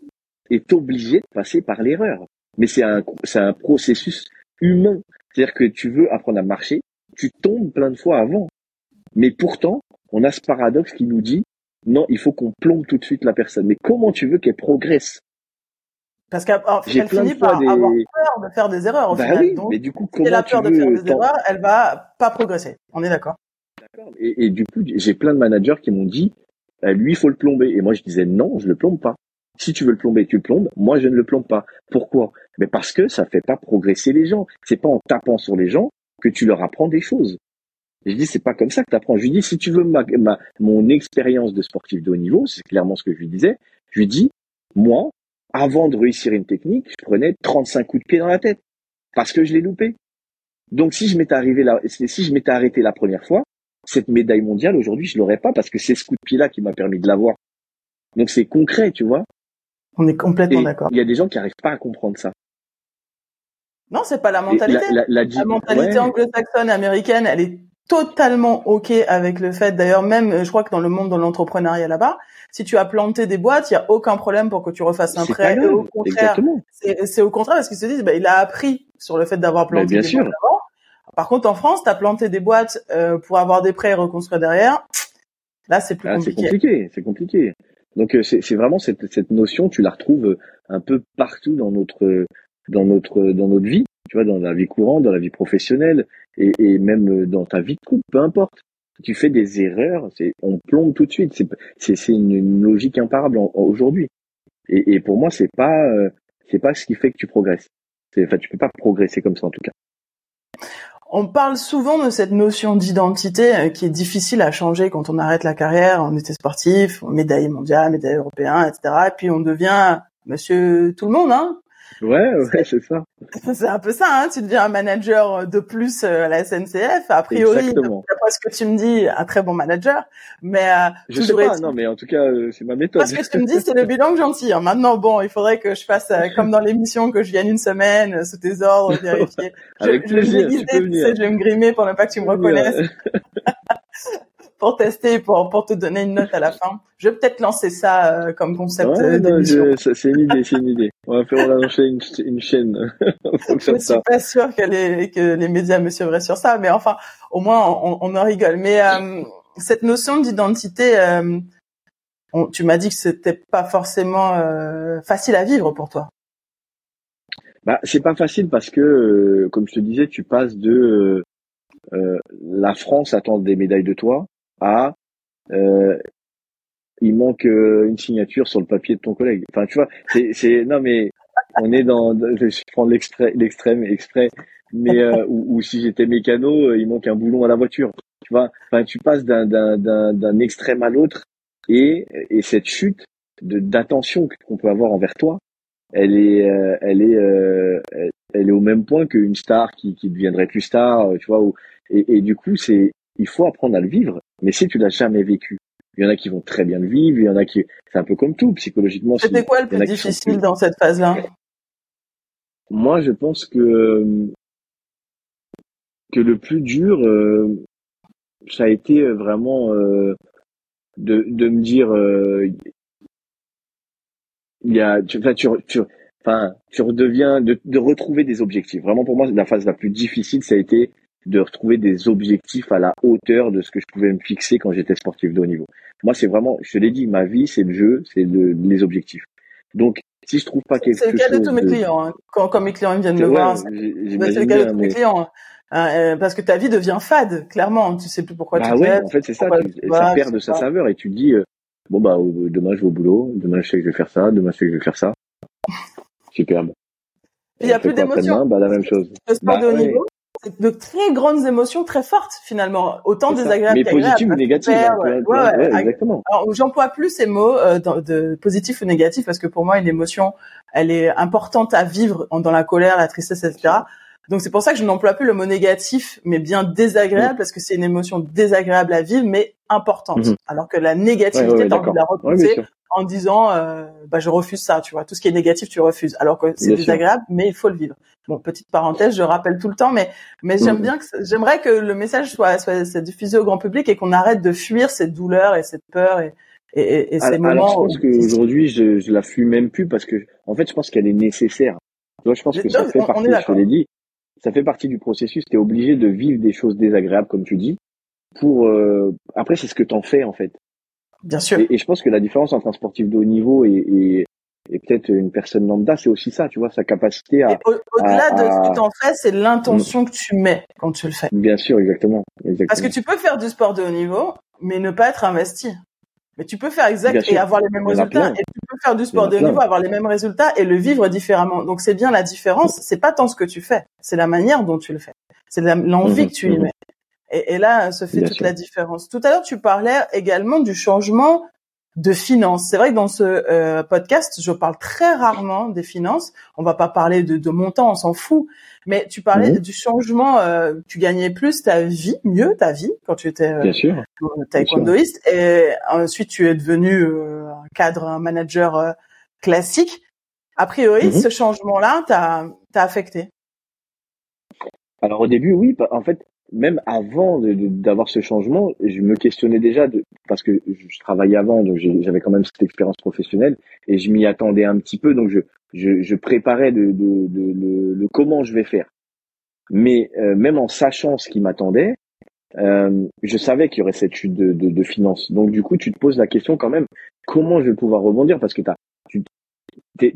est obligé de passer par l'erreur. Mais c'est un, c'est un processus humain. C'est-à-dire que tu veux apprendre à marcher, tu tombes plein de fois avant. Mais pourtant, on a ce paradoxe qui nous dit, non, il faut qu'on plombe tout de suite la personne. Mais comment tu veux qu'elle progresse? Parce qu'elle finit par avoir peur de faire des erreurs au bah Oui, mais du coup, comment elle a peur de faire des erreurs, elle va pas progresser. On est d'accord? Et, du coup, j'ai plein de managers qui m'ont dit, bah, lui, il faut le plomber. Et moi, je disais non, je le plombe pas. Si tu veux le plomber, tu le plombes. Moi, je ne le plombe pas. Pourquoi? Mais parce que ça fait pas progresser les gens. C'est pas en tapant sur les gens que tu leur apprends des choses. Je dis, c'est pas comme ça que tu apprends. Je lui dis, si tu veux ma, mon expérience de sportif de haut niveau, c'est clairement ce que je lui disais, je lui dis, moi, avant de réussir une technique, je prenais 35 coups de pied dans la tête. Parce que je l'ai loupé. Donc, si je m'étais arrivé là, si je m'étais arrêté la première fois, cette médaille mondiale, aujourd'hui, je l'aurais pas parce que c'est ce coup de pied-là qui m'a permis de l'avoir. Donc, c'est concret, tu vois. On est complètement d'accord. Il y a des gens qui n'arrivent pas à comprendre ça. Non, c'est pas la mentalité. La, mentalité anglo-saxonne américaine, elle est totalement ok avec le fait. D'ailleurs, même, je crois que dans le monde de l'entrepreneuriat là-bas, si tu as planté des boîtes, il y a aucun problème pour que tu refasses un prêt. au contraire, c'est au contraire parce qu'ils se disent, bah, il a appris sur le fait d'avoir planté bien des sûr. boîtes avant. Par contre, en France, tu as planté des boîtes euh, pour avoir des prêts et reconstruire derrière. Là, c'est plus compliqué. C'est compliqué, c'est compliqué. Donc euh, c'est vraiment cette, cette notion, tu la retrouves euh, un peu partout dans notre dans notre dans notre vie, tu vois, dans la vie courante, dans la vie professionnelle et, et même euh, dans ta vie de couple, peu importe. Tu fais des erreurs, c'est on plombe tout de suite. C'est c'est une, une, logique imparable aujourd'hui. Et, et, pour moi, c'est pas c'est pas ce qui fait que tu progresses. Enfin, tu peux pas progresser comme ça en tout cas. On parle souvent de cette notion d'identité euh, qui est difficile à changer quand on arrête la carrière. On était sportif, médaille mondiale, médaille européen, etc. Et puis on devient monsieur tout le monde, hein. Ouais, ouais, c'est ça. C'est un peu ça, hein. Tu deviens un manager de plus euh, à la SNCF. A priori, d'après ce que tu me dis, un très bon manager. Mais euh, je sais pas, non, mais en tout cas, euh, c'est ma méthode. Parce que tu me dis, c'est le bilan que j'en tire. Maintenant, bon, il faudrait que je fasse comme dans l'émission, que je vienne une semaine sous tes ordres, vérifier. Avec je, plaisir, je, sais, je vais me grimer pour ne pas que tu me reconnaisses. pour tester, pour, pour te donner une note à la fin. Je vais peut-être lancer ça euh, comme concept ouais, euh, C'est une idée, c'est une idée. On va faire lancer une, une chaîne. je ne suis pas sûr que les, que les médias me suivraient sur ça, mais enfin, au moins, on, on en rigole. Mais euh, cette notion d'identité, euh, tu m'as dit que c'était pas forcément facile à vivre pour toi. Bah, c'est pas facile parce que, comme je te disais, tu passes de la France attend des médailles de toi à euh, il manque euh, une signature sur le papier de ton collègue. Enfin, tu vois, c'est, c'est non mais on est dans, je prends l'extrême exprès, mais euh, ou, si j'étais mécano, euh, il manque un boulon à la voiture. Tu vois, enfin, tu passes d'un d'un d'un extrême à l'autre et et cette chute de d'attention qu'on peut avoir envers toi, elle est euh, elle est elle, est au même point qu'une star qui qui deviendrait plus star, tu vois. et, et du coup, c'est il faut apprendre à le vivre. Mais si tu l'as jamais vécu, il y en a qui vont très bien le vivre, il y en a qui, c'est un peu comme tout, psychologiquement. C'était quoi le plus difficile dans cette phase-là? Moi, je pense que, que le plus dur, euh, ça a été vraiment, euh, de, de me dire, euh, il y a, tu, tu, tu, enfin, tu redeviens, de, de retrouver des objectifs. Vraiment, pour moi, la phase la plus difficile, ça a été de retrouver des objectifs à la hauteur de ce que je pouvais me fixer quand j'étais sportif de haut niveau. Moi, c'est vraiment, je te l'ai dit, ma vie, c'est le jeu, c'est le, les objectifs. Donc, si je trouve pas quelque chose... C'est le cas de tous mes clients. Hein. Quand, quand mes clients viennent me voir, c'est le cas de tous mes clients. Hein. Hein, euh, parce que ta vie devient fade, clairement. Tu sais plus pourquoi bah tu ouais, en fait, c'est ça. ça perd de sa saveur et tu te dis, euh, bon bah demain je vais au boulot, demain je sais que je vais faire ça, demain je sais que je vais faire ça. Superbe. Il y a plus d'émotions. Bah la même chose. Le sport de haut niveau, de très grandes émotions très fortes finalement, autant désagréables Mais positives ou négatives. Hein, ouais, ouais, exactement. Alors j'emploie plus ces mots euh, de positif ou négatif parce que pour moi une émotion, elle est importante à vivre dans la colère, la tristesse, etc. Donc c'est pour ça que je n'emploie plus le mot négatif, mais bien désagréable, mm. parce que c'est une émotion désagréable à vivre, mais importante. Mm-hmm. Alors que la négativité, t'as envie de la repousser en disant, euh, bah je refuse ça, tu vois, tout ce qui est négatif, tu refuses. Alors que c'est désagréable, mais il faut le vivre. Bon, petite parenthèse, je rappelle tout le temps, mais mais j'aime mm. bien que j'aimerais que le message soit, soit, diffusé au grand public et qu'on arrête de fuir cette douleur et cette peur et et, et, ces moments. Alors je pense qu'aujourd'hui, je, je la fuis même plus parce que en fait, je pense qu'elle est nécessaire. Tu vois, je pense que ça fait partie, je te l'ai dit, ça fait partie du processus. Tu es obligé de vivre des choses désagréables, comme tu dis, pour euh, après c'est ce que t'en fais en fait. Bien sûr. Et, je pense que la différence entre un sportif de haut niveau et, et, et peut-être une personne lambda, c'est aussi ça, tu vois, sa capacité à. Au-delà de ce que t'en fais, c'est l'intention mm. que tu mets quand tu le fais. Bien sûr, exactement, exactement. Parce que tu peux faire du sport de haut niveau, mais ne pas être investi. Mais tu peux faire exact et avoir les mêmes résultats. Et tu peux faire du sport de haut niveau, avoir les mêmes résultats et le vivre différemment. Donc c'est bien la différence. C'est pas tant ce que tu fais, c'est la manière dont tu le fais. C'est l'envie mhm. que tu y mhm. mets. Et, et là, se fait toute la différence. Tout à l'heure, tu parlais également du changement de finances. C'est vrai que dans ce euh, podcast, je parle très rarement des finances. On va pas parler de, de montant, on s'en fout. Mais tu parlais du changement. Euh, tu gagnais plus ta vie, mieux ta vie quand tu étais euh, taekwondoïste. Et ensuite, tu es devenu euh, un cadre, un manager euh, classique. A priori, mhm. ce changement-là t'a affecté. Alors au début, oui. En fait, même avant d'avoir ce changement, je me questionnais déjà de, parce que je travaillais avant, donc j'avais quand même cette expérience professionnelle et je m'y attendais un petit peu, donc je, je, je préparais de, de, de, le comment je vais faire. Mais euh, même en sachant ce qui m'attendait, euh, je savais qu'il y aurait cette chute de, de, de, finances. Donc du coup, tu te poses la question quand même, comment je vais pouvoir rebondir? Parce que as, tu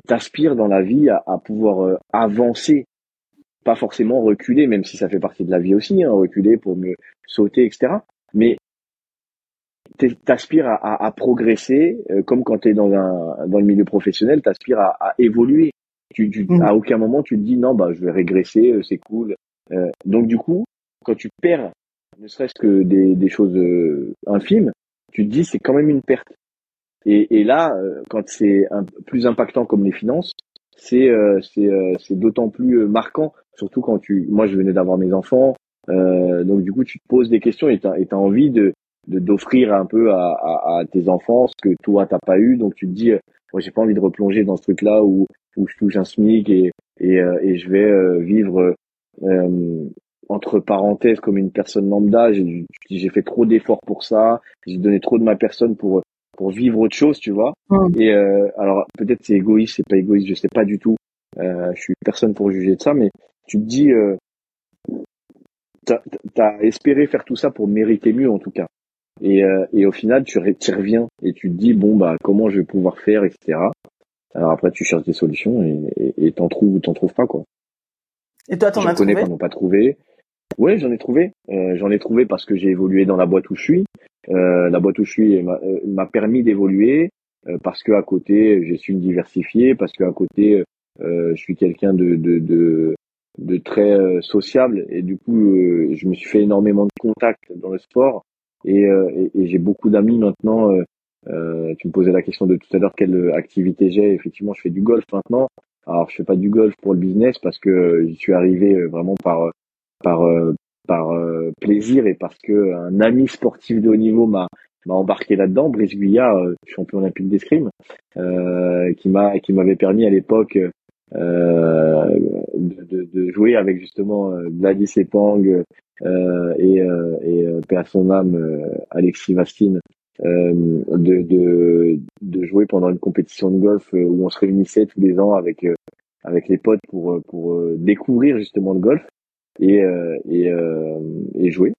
t'aspires dans la vie à, à pouvoir euh, avancer pas forcément reculer, même si ça fait partie de la vie aussi, hein, reculer pour mieux sauter, etc. Mais t'aspires à, à, progresser, euh, comme quand tu es dans un dans le milieu professionnel, t'aspires à, à évoluer. Tu, tu mmh. à aucun moment tu te dis non bah je vais régresser, euh, c'est cool. Euh, donc du coup, quand tu perds, ne serait-ce que des, des choses infimes, tu te dis c'est quand même une perte. Et, et là, quand c'est plus impactant comme les finances, c'est c'est c'est d'autant plus marquant surtout quand tu, moi je venais d'avoir mes enfants, euh, donc du coup tu te poses des questions et tu as, envie de d'offrir un peu à, à, tes enfants ce que toi t'as pas eu, donc tu te dis, euh, moi j'ai pas envie de replonger dans ce truc-là où où je touche un SMIC et et, euh, et je vais euh, vivre entre parenthèses comme une personne lambda. J'ai j'ai fait trop d'efforts pour ça, j'ai donné trop de ma personne pour pour vivre autre chose, tu vois. Et alors peut-être c'est égoïste, c'est pas égoïste, je sais pas du tout. Euh, je suis personne pour juger de ça, mais tu te dis, euh, t'as as espéré faire tout ça pour mériter mieux en tout cas. Et, euh, et au final, tu y reviens et tu te dis, bon, bah, comment je vais pouvoir faire, etc. Alors après, tu cherches des solutions et t'en trouves ou t'en trouves pas, quoi. Et toi, t'en as trouvé connais pas trouvé. Oui, j'en ai trouvé. Euh, j'en ai trouvé parce que j'ai évolué dans la boîte où je suis. Euh, la boîte où je suis m'a permis d'évoluer parce que à côté, j'ai su me diversifier, parce que à côté, je suis quelqu'un de, de, de, de très sociable et du coup, je me suis fait énormément de contacts dans le sport et, et, et j'ai beaucoup d'amis maintenant. tu me posais la question de tout à l'heure quelle activité j'ai. Effectivement, je fais du golf maintenant. Alors, je fais pas du golf pour le business parce que j'y suis arrivé vraiment par par par plaisir et parce que un ami sportif de haut niveau m'a m'a embarqué là-dedans. Brice Guyat, euh, champion olympique d'escrime, euh, qui m'a qui m'avait permis à l'époque euh, de, de, jouer avec justement Gladys Epang euh, et, et à son âme Alexis Vastine de, de, de jouer pendant une compétition de golf où on se réunissait tous les ans avec avec les potes pour pour découvrir justement le golf et et, et jouer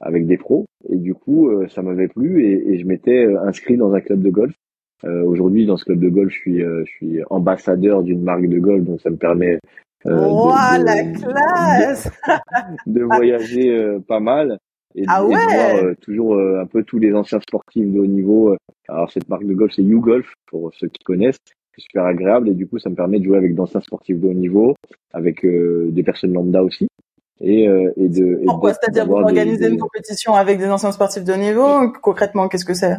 avec des pros. Et du coup, euh, ça m'avait plu et, et je m'étais euh, inscrit dans un club de golf. Euh, Aujourd'hui, dans ce club de golf, je suis, je suis ambassadeur d'une marque de golf, donc ça me permet euh, de, la classe de, voyager pas mal et, ah ouais. de voir toujours un peu tous les anciens sportifs de haut niveau. Alors cette marque de golf, c'est YouGolf pour ceux qui connaissent. C'est super agréable et du coup, ça me permet de jouer avec d'anciens sportifs de haut niveau, avec des personnes lambda aussi et, euh, et de. Pourquoi? C'est-à-dire vous organisez une compétition avec des anciens sportifs de niveau? Concrètement, qu'est-ce que c'est?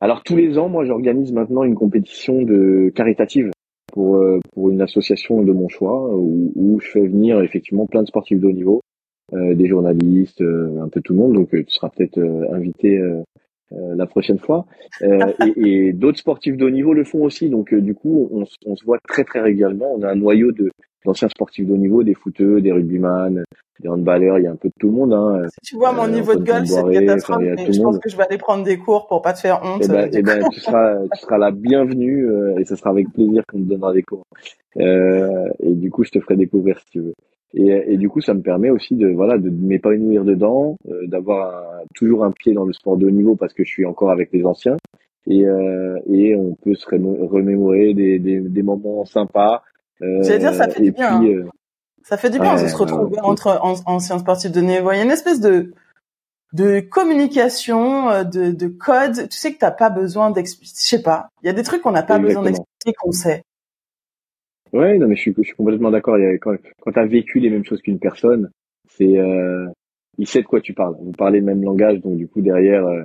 Alors tous les ans, moi, j'organise maintenant une compétition de caritative pour euh, pour une association de mon choix où, où, je fais venir effectivement plein de sportifs de haut niveau, euh, des journalistes, euh, un peu tout le monde. Donc tu seras peut-être invité. la prochaine fois et, et d'autres sportifs de haut niveau le font aussi donc du coup on, on, se voit très très régulièrement on a un noyau de d'anciens sportifs de haut niveau des footeux des rugbyman des handballeurs, il y a un peu de tout le monde. Hein. Si tu vois mon euh, niveau de golf, c'est catastrophe, mais je pense que je vais aller prendre des cours pour pas te faire honte. Eh ben, eh ben tu seras, tu seras la bienvenue euh, et ce sera avec plaisir qu'on te donnera des cours. Euh, et du coup, je te ferai découvrir si tu veux. Et, et du coup, ça me permet aussi de voilà de m'épanouir dedans, euh, d'avoir toujours un pied dans le sport de haut niveau parce que je suis encore avec les anciens. Et, et on peut se remémorer des, des, des moments sympas. J'allais dire, ça fait du bien. Puis, hein. Ça fait du bien de se retrouver entre anciens sportifs de niveau. Il y a une espèce de de communication, euh, de, de code. Tu sais que t'as pas besoin d'expliquer. Je sais pas. Il y a des trucs qu'on n'a pas besoin d'expliquer qu'on sait. Ouais, non, mais je suis, je suis complètement d'accord. Quand, quand tu as vécu les mêmes choses qu'une personne, c'est, euh, il sait de quoi tu parles. Vous parlez le même langage, donc du coup derrière, euh,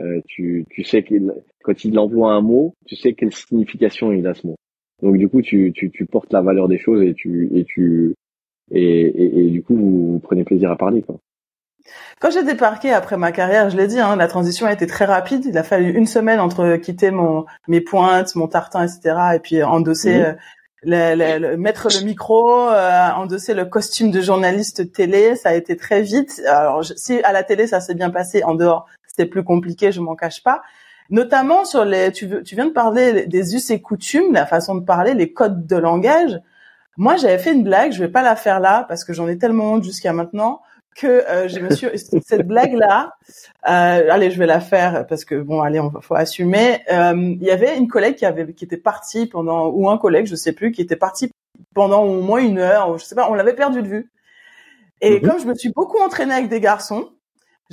euh tu, tu sais qu'il, quand il envoie un mot, tu sais quelle signification il a ce mot. Donc du coup, tu, tu, tu portes la valeur des choses et tu, et tu, et, et, du coup vous, prenez plaisir à parler quoi. Quand j'ai débarqué après ma carrière, je l'ai dit, hein, la transition a été très rapide. Il a fallu une semaine entre quitter mon mes pointes, mon tartin, etc. et puis endosser, mhm. euh, le, mettre le micro, euh, endosser le costume de journaliste télé. Ça a été très vite. Alors si à la télé ça s'est bien passé, en dehors c'était plus compliqué, je m'en cache pas. Notamment sur les, tu, tu viens de parler des us et coutumes, la façon de parler, les codes de langage. Moi, j'avais fait une blague, je vais pas la faire là parce que j'en ai tellement honte jusqu'à maintenant que euh, je me suis cette blague là. Euh, allez, je vais la faire parce que bon, allez, on faut assumer. Euh, il y avait une collègue qui avait qui était partie pendant ou un collègue, je sais plus, qui était parti pendant au moins une heure, je sais pas, on l'avait perdu de vue. Et mhm. comme je me suis beaucoup entraînée avec des garçons,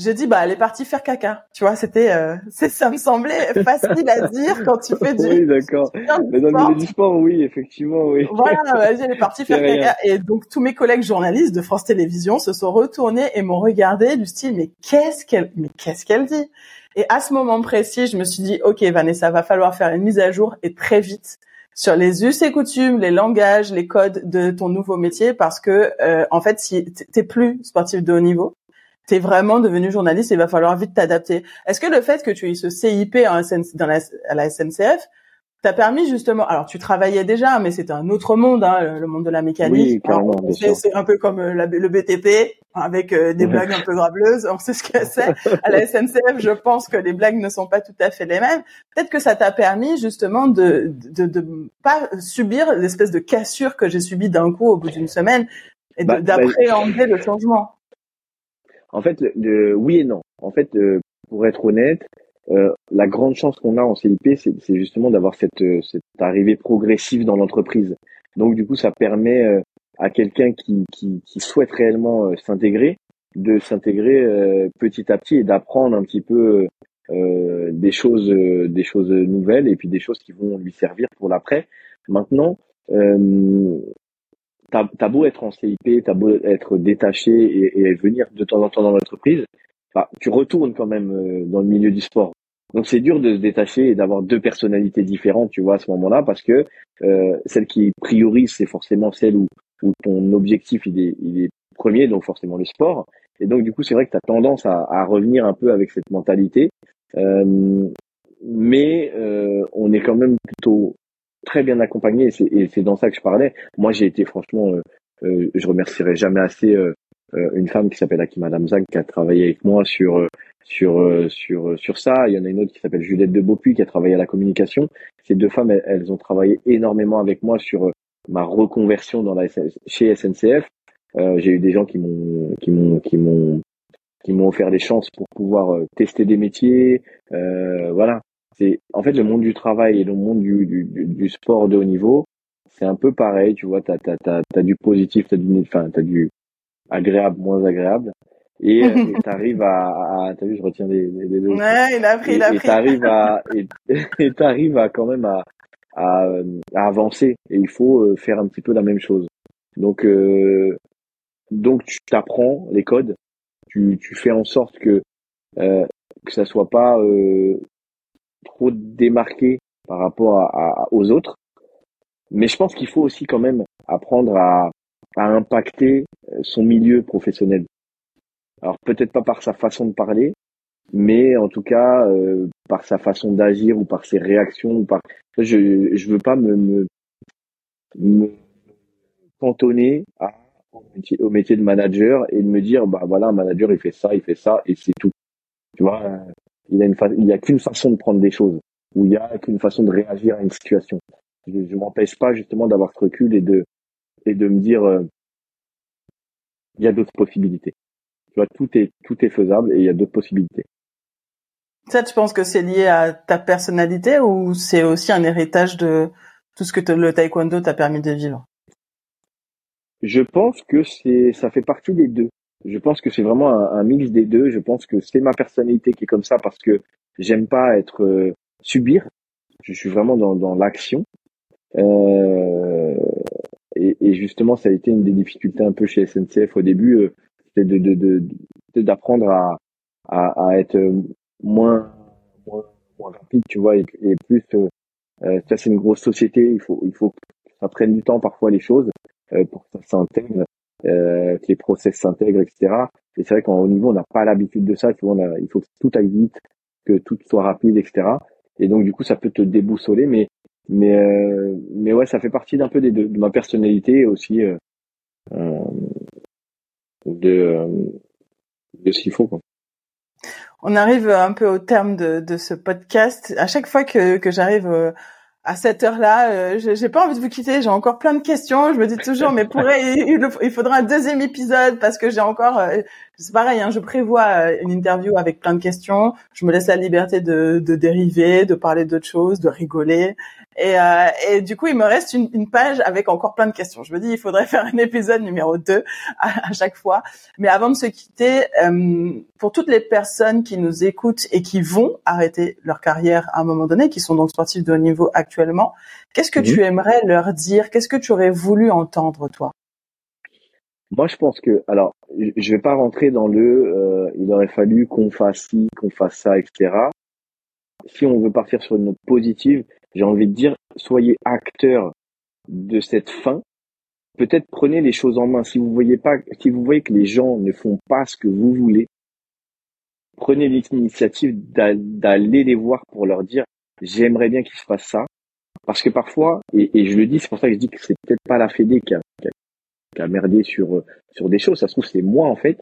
j'ai dit bah elle est partie faire caca. Tu vois c'était euh, ça me semblait facile à dire quand tu fais du oui d'accord. mais dans le milieu du sport oui effectivement oui. Voilà vas-y elle est partie faire caca. Et donc tous mes collègues journalistes de France Télévisions se sont retournés et m'ont regardé du style mais qu'est-ce qu'elle mais qu'est-ce qu'elle dit? Et à ce moment précis je me suis dit ok Vanessa va falloir faire une mise à jour et très vite sur les us et coutumes, les langages, les codes de ton nouveau métier parce que euh, en fait si t'es plus sportif de haut niveau, t'es vraiment devenu journaliste, il va falloir vite t'adapter. Est-ce que le fait que tu aies ce CIP dans la, à la SNCF t'a permis justement, alors tu travaillais déjà, mais c'était un autre monde, hein, le monde de la mécanique. Oui, c'est un peu comme euh, le BTP, avec euh, des blagues un peu graveleuses, on sait ce que c'est. À la SNCF, je pense que les blagues ne sont pas tout à fait les mêmes. Peut-être que ça t'a permis justement de, de, de pas subir l'espèce de cassure que j'ai subie d'un coup au bout d'une semaine et bah, bah, d'appréhender le changement. En fait, oui et non. En fait, euh, pour être honnête, euh, la grande chance qu'on a en CIP, c'est justement d'avoir cette, euh, cette arrivée progressive dans l'entreprise. Donc du coup, ça permet euh, à quelqu'un qui, qui, qui, souhaite réellement s'intégrer de s'intégrer petit à petit et d'apprendre un petit peu des choses, des choses nouvelles et puis des choses qui vont lui servir pour l'après. Maintenant, euh, t'as as beau être en CIP, t'as beau être détaché et, et, venir de temps en temps dans l'entreprise, tu retournes quand même euh, dans le milieu du sport. Donc c'est dur de se détacher et d'avoir deux personnalités différentes, tu vois, à ce moment-là, parce que euh, celle qui priorise, c'est forcément celle où, où ton objectif il est, il est premier, donc forcément le sport. Et donc du coup, c'est vrai que tu as tendance à, à, revenir un peu avec cette mentalité. Euh, mais euh, on est quand même plutôt très bien accompagné et c'est dans ça que je parlais. Moi, j'ai été franchement, euh, euh, je remercierai jamais assez euh, une femme qui s'appelle Akima Damzak qui a travaillé avec moi sur sur sur sur ça. Il y en a une autre qui s'appelle Juliette de Beaupuy qui a travaillé à la communication. Ces deux femmes, elles, ont travaillé énormément avec moi sur ma reconversion dans la chez SNCF. j'ai eu des gens qui m'ont qui m'ont qui m'ont qui m'ont offert des chances pour pouvoir tester des métiers. voilà, c'est en fait le monde du travail et le monde du, du, du sport de haut niveau, c'est un peu pareil, tu vois, t'as as, t'as, t'as du positif, t'as du, enfin, t'as du agréable, moins agréable, et euh, t'arrives à, à t'as vu, je retiens des, des, Ouais, il a pris, il a pris. Et t'arrives à, et t'arrives à quand même à, à, à, avancer, et il faut euh, faire un petit peu la même chose. Donc, euh, donc tu t'apprends les codes, tu, tu fais en sorte que euh, que ça soit pas euh, trop démarqué par rapport à, aux autres. Mais je pense qu'il faut aussi quand même apprendre à, à impacter euh, son milieu professionnel. Alors peut-être pas par sa façon de parler, mais en tout cas euh, par sa façon d'agir ou par ses réactions ou par je je veux pas me me, me cantonner à, au, métier, au métier de manager et de me dire bah voilà un manager il fait ça il fait ça et c'est tout tu vois il a une il y a qu'une façon de prendre des choses, ou il y a qu'une façon de réagir à une situation. Je, je m'empêche pas justement d'avoir ce recul et de et de me dire euh, il y a d'autres possibilités. Tu vois, tout est tout est faisable et il y a d'autres possibilités. Ça, tu penses que c'est lié à ta personnalité ou c'est aussi un héritage de tout ce que le taekwondo t'a permis de vivre? Je pense que c'est ça fait partie des deux. Je pense que c'est vraiment un, mix des deux. Je pense que c'est ma personnalité qui est comme ça parce que j'aime pas être euh, subir. Je suis vraiment dans, dans l'action. Euh, et, et, justement, ça a été une des difficultés un peu chez SNCF au début, euh, c'était de, de, de, d'apprendre à, à, à, être moins, moins, moins, rapide, tu vois, et, et plus. Euh, ça, c'est une grosse société. Il faut, il faut que ça prenne du temps parfois les choses euh, pour que ça s'intègre euh, que les process s'intègrent, etc. Et c'est vrai qu'en haut niveau, on n'a pas l'habitude de ça. Tu il faut que tout aille vite, que tout soit rapide, etc. Et donc, du coup, ça peut te déboussoler, mais mais euh, mais ouais, ça fait partie d'un peu des de ma personnalité aussi euh, euh de euh, de ce qu'il faut. Quoi. On arrive un peu au terme de, de ce podcast. À chaque fois que, que j'arrive euh, à cette heure-là, euh, j'ai pas envie de vous quitter. J'ai encore plein de questions. Je me dis toujours, mais pourrait, il, faudra un deuxième épisode parce que j'ai encore. Euh, c'est pareil, hein, je prévois euh, une interview avec plein de questions. Je me laisse la liberté de, de dériver, de parler d'autres choses, de rigoler. Et, euh, et, du coup, il me reste une, une, page avec encore plein de questions. Je me dis, il faudrait faire un épisode numéro 2 à, à chaque fois. Mais avant de se quitter, euh, pour toutes les personnes qui nous écoutent et qui vont arrêter leur carrière à un moment donné, qui sont donc sportifs de haut niveau actuellement, qu'est-ce que tu aimerais leur dire? Qu'est-ce que tu aurais voulu entendre, toi? Moi, je pense que, alors, je vais pas rentrer dans le, euh, il aurait fallu qu'on fasse ci, qu'on fasse ça, etc. Si on veut partir sur une note positive, j'ai envie de dire, soyez acteur de cette fin. Peut-être prenez les choses en main. Si vous voyez pas, si vous voyez que les gens ne font pas ce que vous voulez, prenez l'initiative d'aller les voir pour leur dire, j'aimerais bien qu'il se passe ça. Parce que parfois, et, je le dis, c'est pour ça que je dis que c'est peut-être pas la Fédé qui a, qui a, merdé sur sur des choses. Ça se trouve c'est moi en fait.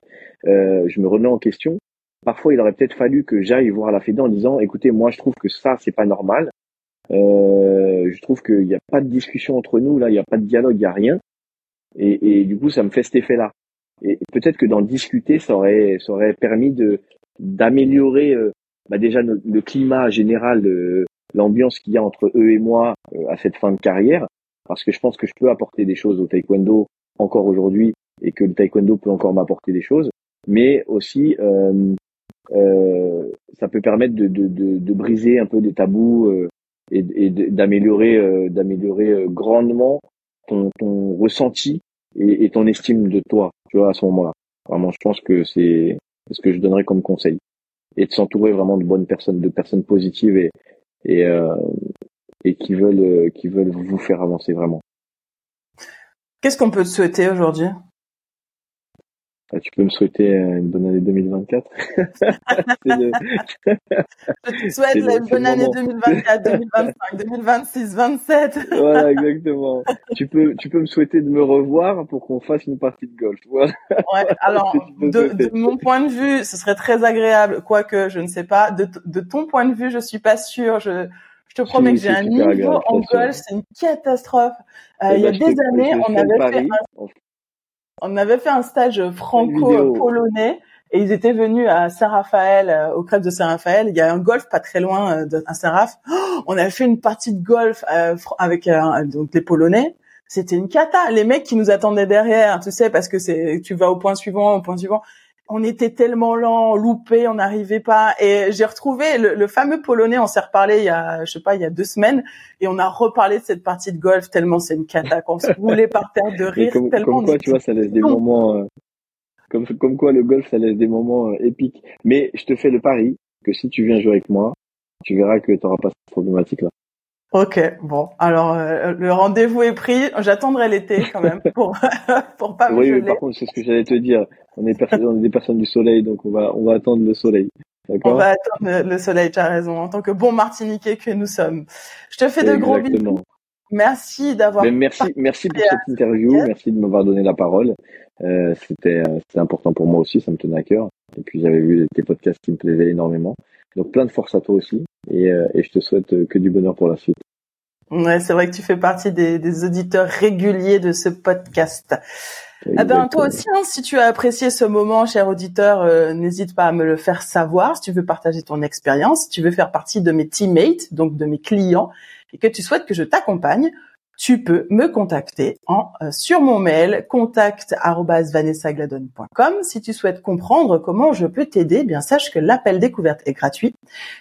Euh, je me remets en question. Parfois, il aurait peut-être fallu que j'aille voir la Fédé en disant, écoutez, moi je trouve que ça c'est pas normal. Euh, je trouve qu'il n'y a pas de discussion entre nous, là, il n'y a pas de dialogue, il n'y a rien. Et, et, du coup, ça me fait cet effet-là. Et peut-être que d'en discuter, ça aurait, ça aurait permis de d'améliorer euh, bah déjà le, climat général, euh, l'ambiance qu'il y a entre eux et moi euh, à cette fin de carrière, parce que je pense que je peux apporter des choses au taekwondo encore aujourd'hui et que le taekwondo peut encore m'apporter des choses, mais aussi ça peut permettre de, de, de, de, briser un peu des tabous et, et d'améliorer euh, d'améliorer euh, grandement ton, ton ressenti et, et, ton estime de toi, tu vois, à ce moment-là. Vraiment, je pense que c'est ce que je donnerais comme conseil. Et de s'entourer vraiment de bonnes personnes, de personnes positives et, et, euh, et qui veulent, qui veulent vous faire avancer vraiment. Qu'est-ce qu'on peut te souhaiter aujourd'hui? Ah, tu peux me souhaiter euh, une bonne année 2024. le... Je te souhaite une bonne année 2024, 2025, 2026, 2027. voilà, exactement. tu peux, tu peux me souhaiter de me revoir pour qu'on fasse une partie de golf. Voilà. Ouais, alors, de, de, mon point de vue, ce serait très agréable, quoique je ne sais pas. De, de ton point de vue, je suis pas sûre. Je, je te promets que j'ai un niveau en golf, c'est une catastrophe. Euh, eh il y a ben, des années, on avait fait un on avait fait un stage franco-polonais et ils étaient venus à Saint-Raphaël, euh, au crêpes de Saint-Raphaël. Il y a un golf pas très loin euh, de Saint-Raph. Oh, on avait fait une partie de golf euh, avec donc les Polonais. C'était une cata. Les mecs qui nous attendaient derrière, tu sais, parce que c'est tu vas au point suivant, au point suivant on était tellement lent, loupé, on n'arrivait pas. Et j'ai retrouvé le, fameux polonais, on s'est reparlé il y a, je sais pas, il y a deux semaines, et on a reparlé de cette partie de golf tellement c'est une cata qu'on se roulait par terre de rire. Comme, tellement comme quoi, tu vois, ça laisse des moments, euh, comme, comme quoi le golf, ça laisse des moments euh, épiques. Mais je te fais le pari que si tu viens jouer avec moi, tu verras que tu n'auras pas cette problématique là. Ok, bon, alors euh, le rendez-vous est pris. J'attendrai l'été quand même pour pour pas me Oui, par contre, c'est ce que j'allais te dire. On est, on est des personnes du soleil, donc on va on va attendre le soleil. On va attendre le soleil, tu as raison. En tant que bon Martiniquais que nous sommes, je te fais de gros bisous. Merci d'avoir. Merci, merci pour cette interview. Merci de m'avoir donné la parole. Euh, c'était c'était important pour moi aussi, ça me tenait à cœur. Et puis j'avais vu tes podcasts qui me plaisaient énormément. Donc plein de force à toi aussi et, euh, et je te souhaite euh, que du bonheur pour la suite. Ouais, c'est vrai que tu fais partie des, des auditeurs réguliers de ce podcast. Eh ben, toi aussi, hein, si tu as apprécié ce moment, cher auditeur, euh, n'hésite pas à me le faire savoir. Si tu veux partager ton expérience, si tu veux faire partie de mes teammates, donc de mes clients, et que tu souhaites que je t'accompagne, tu peux me contacter en, euh, sur mon mail contact@vanessagladon.com si tu souhaites comprendre comment je peux t'aider. Bien sache que l'appel découverte est gratuit.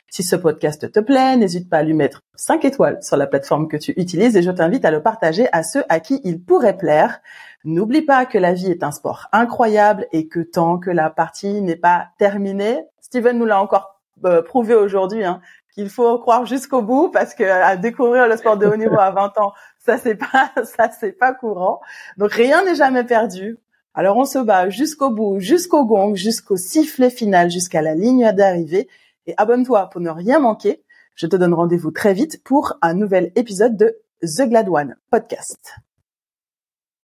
Si ce podcast te plaît, n'hésite pas à lui mettre 5 étoiles sur la plateforme que tu utilises et je t'invite à le partager à ceux à qui il pourrait plaire. N'oublie pas que la vie est un sport incroyable et que tant que la partie n'est pas terminée, Steven nous l'a encore euh, prouvé aujourd'hui, hein, qu'il faut croire jusqu'au bout parce que à découvrir le sport de haut niveau à 20 ans, ça c'est pas ça c'est pas courant. Donc rien n'est jamais perdu. Alors on se bat jusqu'au bout, jusqu'au gong, jusqu'au sifflet final, jusqu'à la ligne d'arrivée. Et abonne-toi pour ne rien manquer. Je te donne rendez-vous très vite pour un nouvel épisode de The Glad One podcast.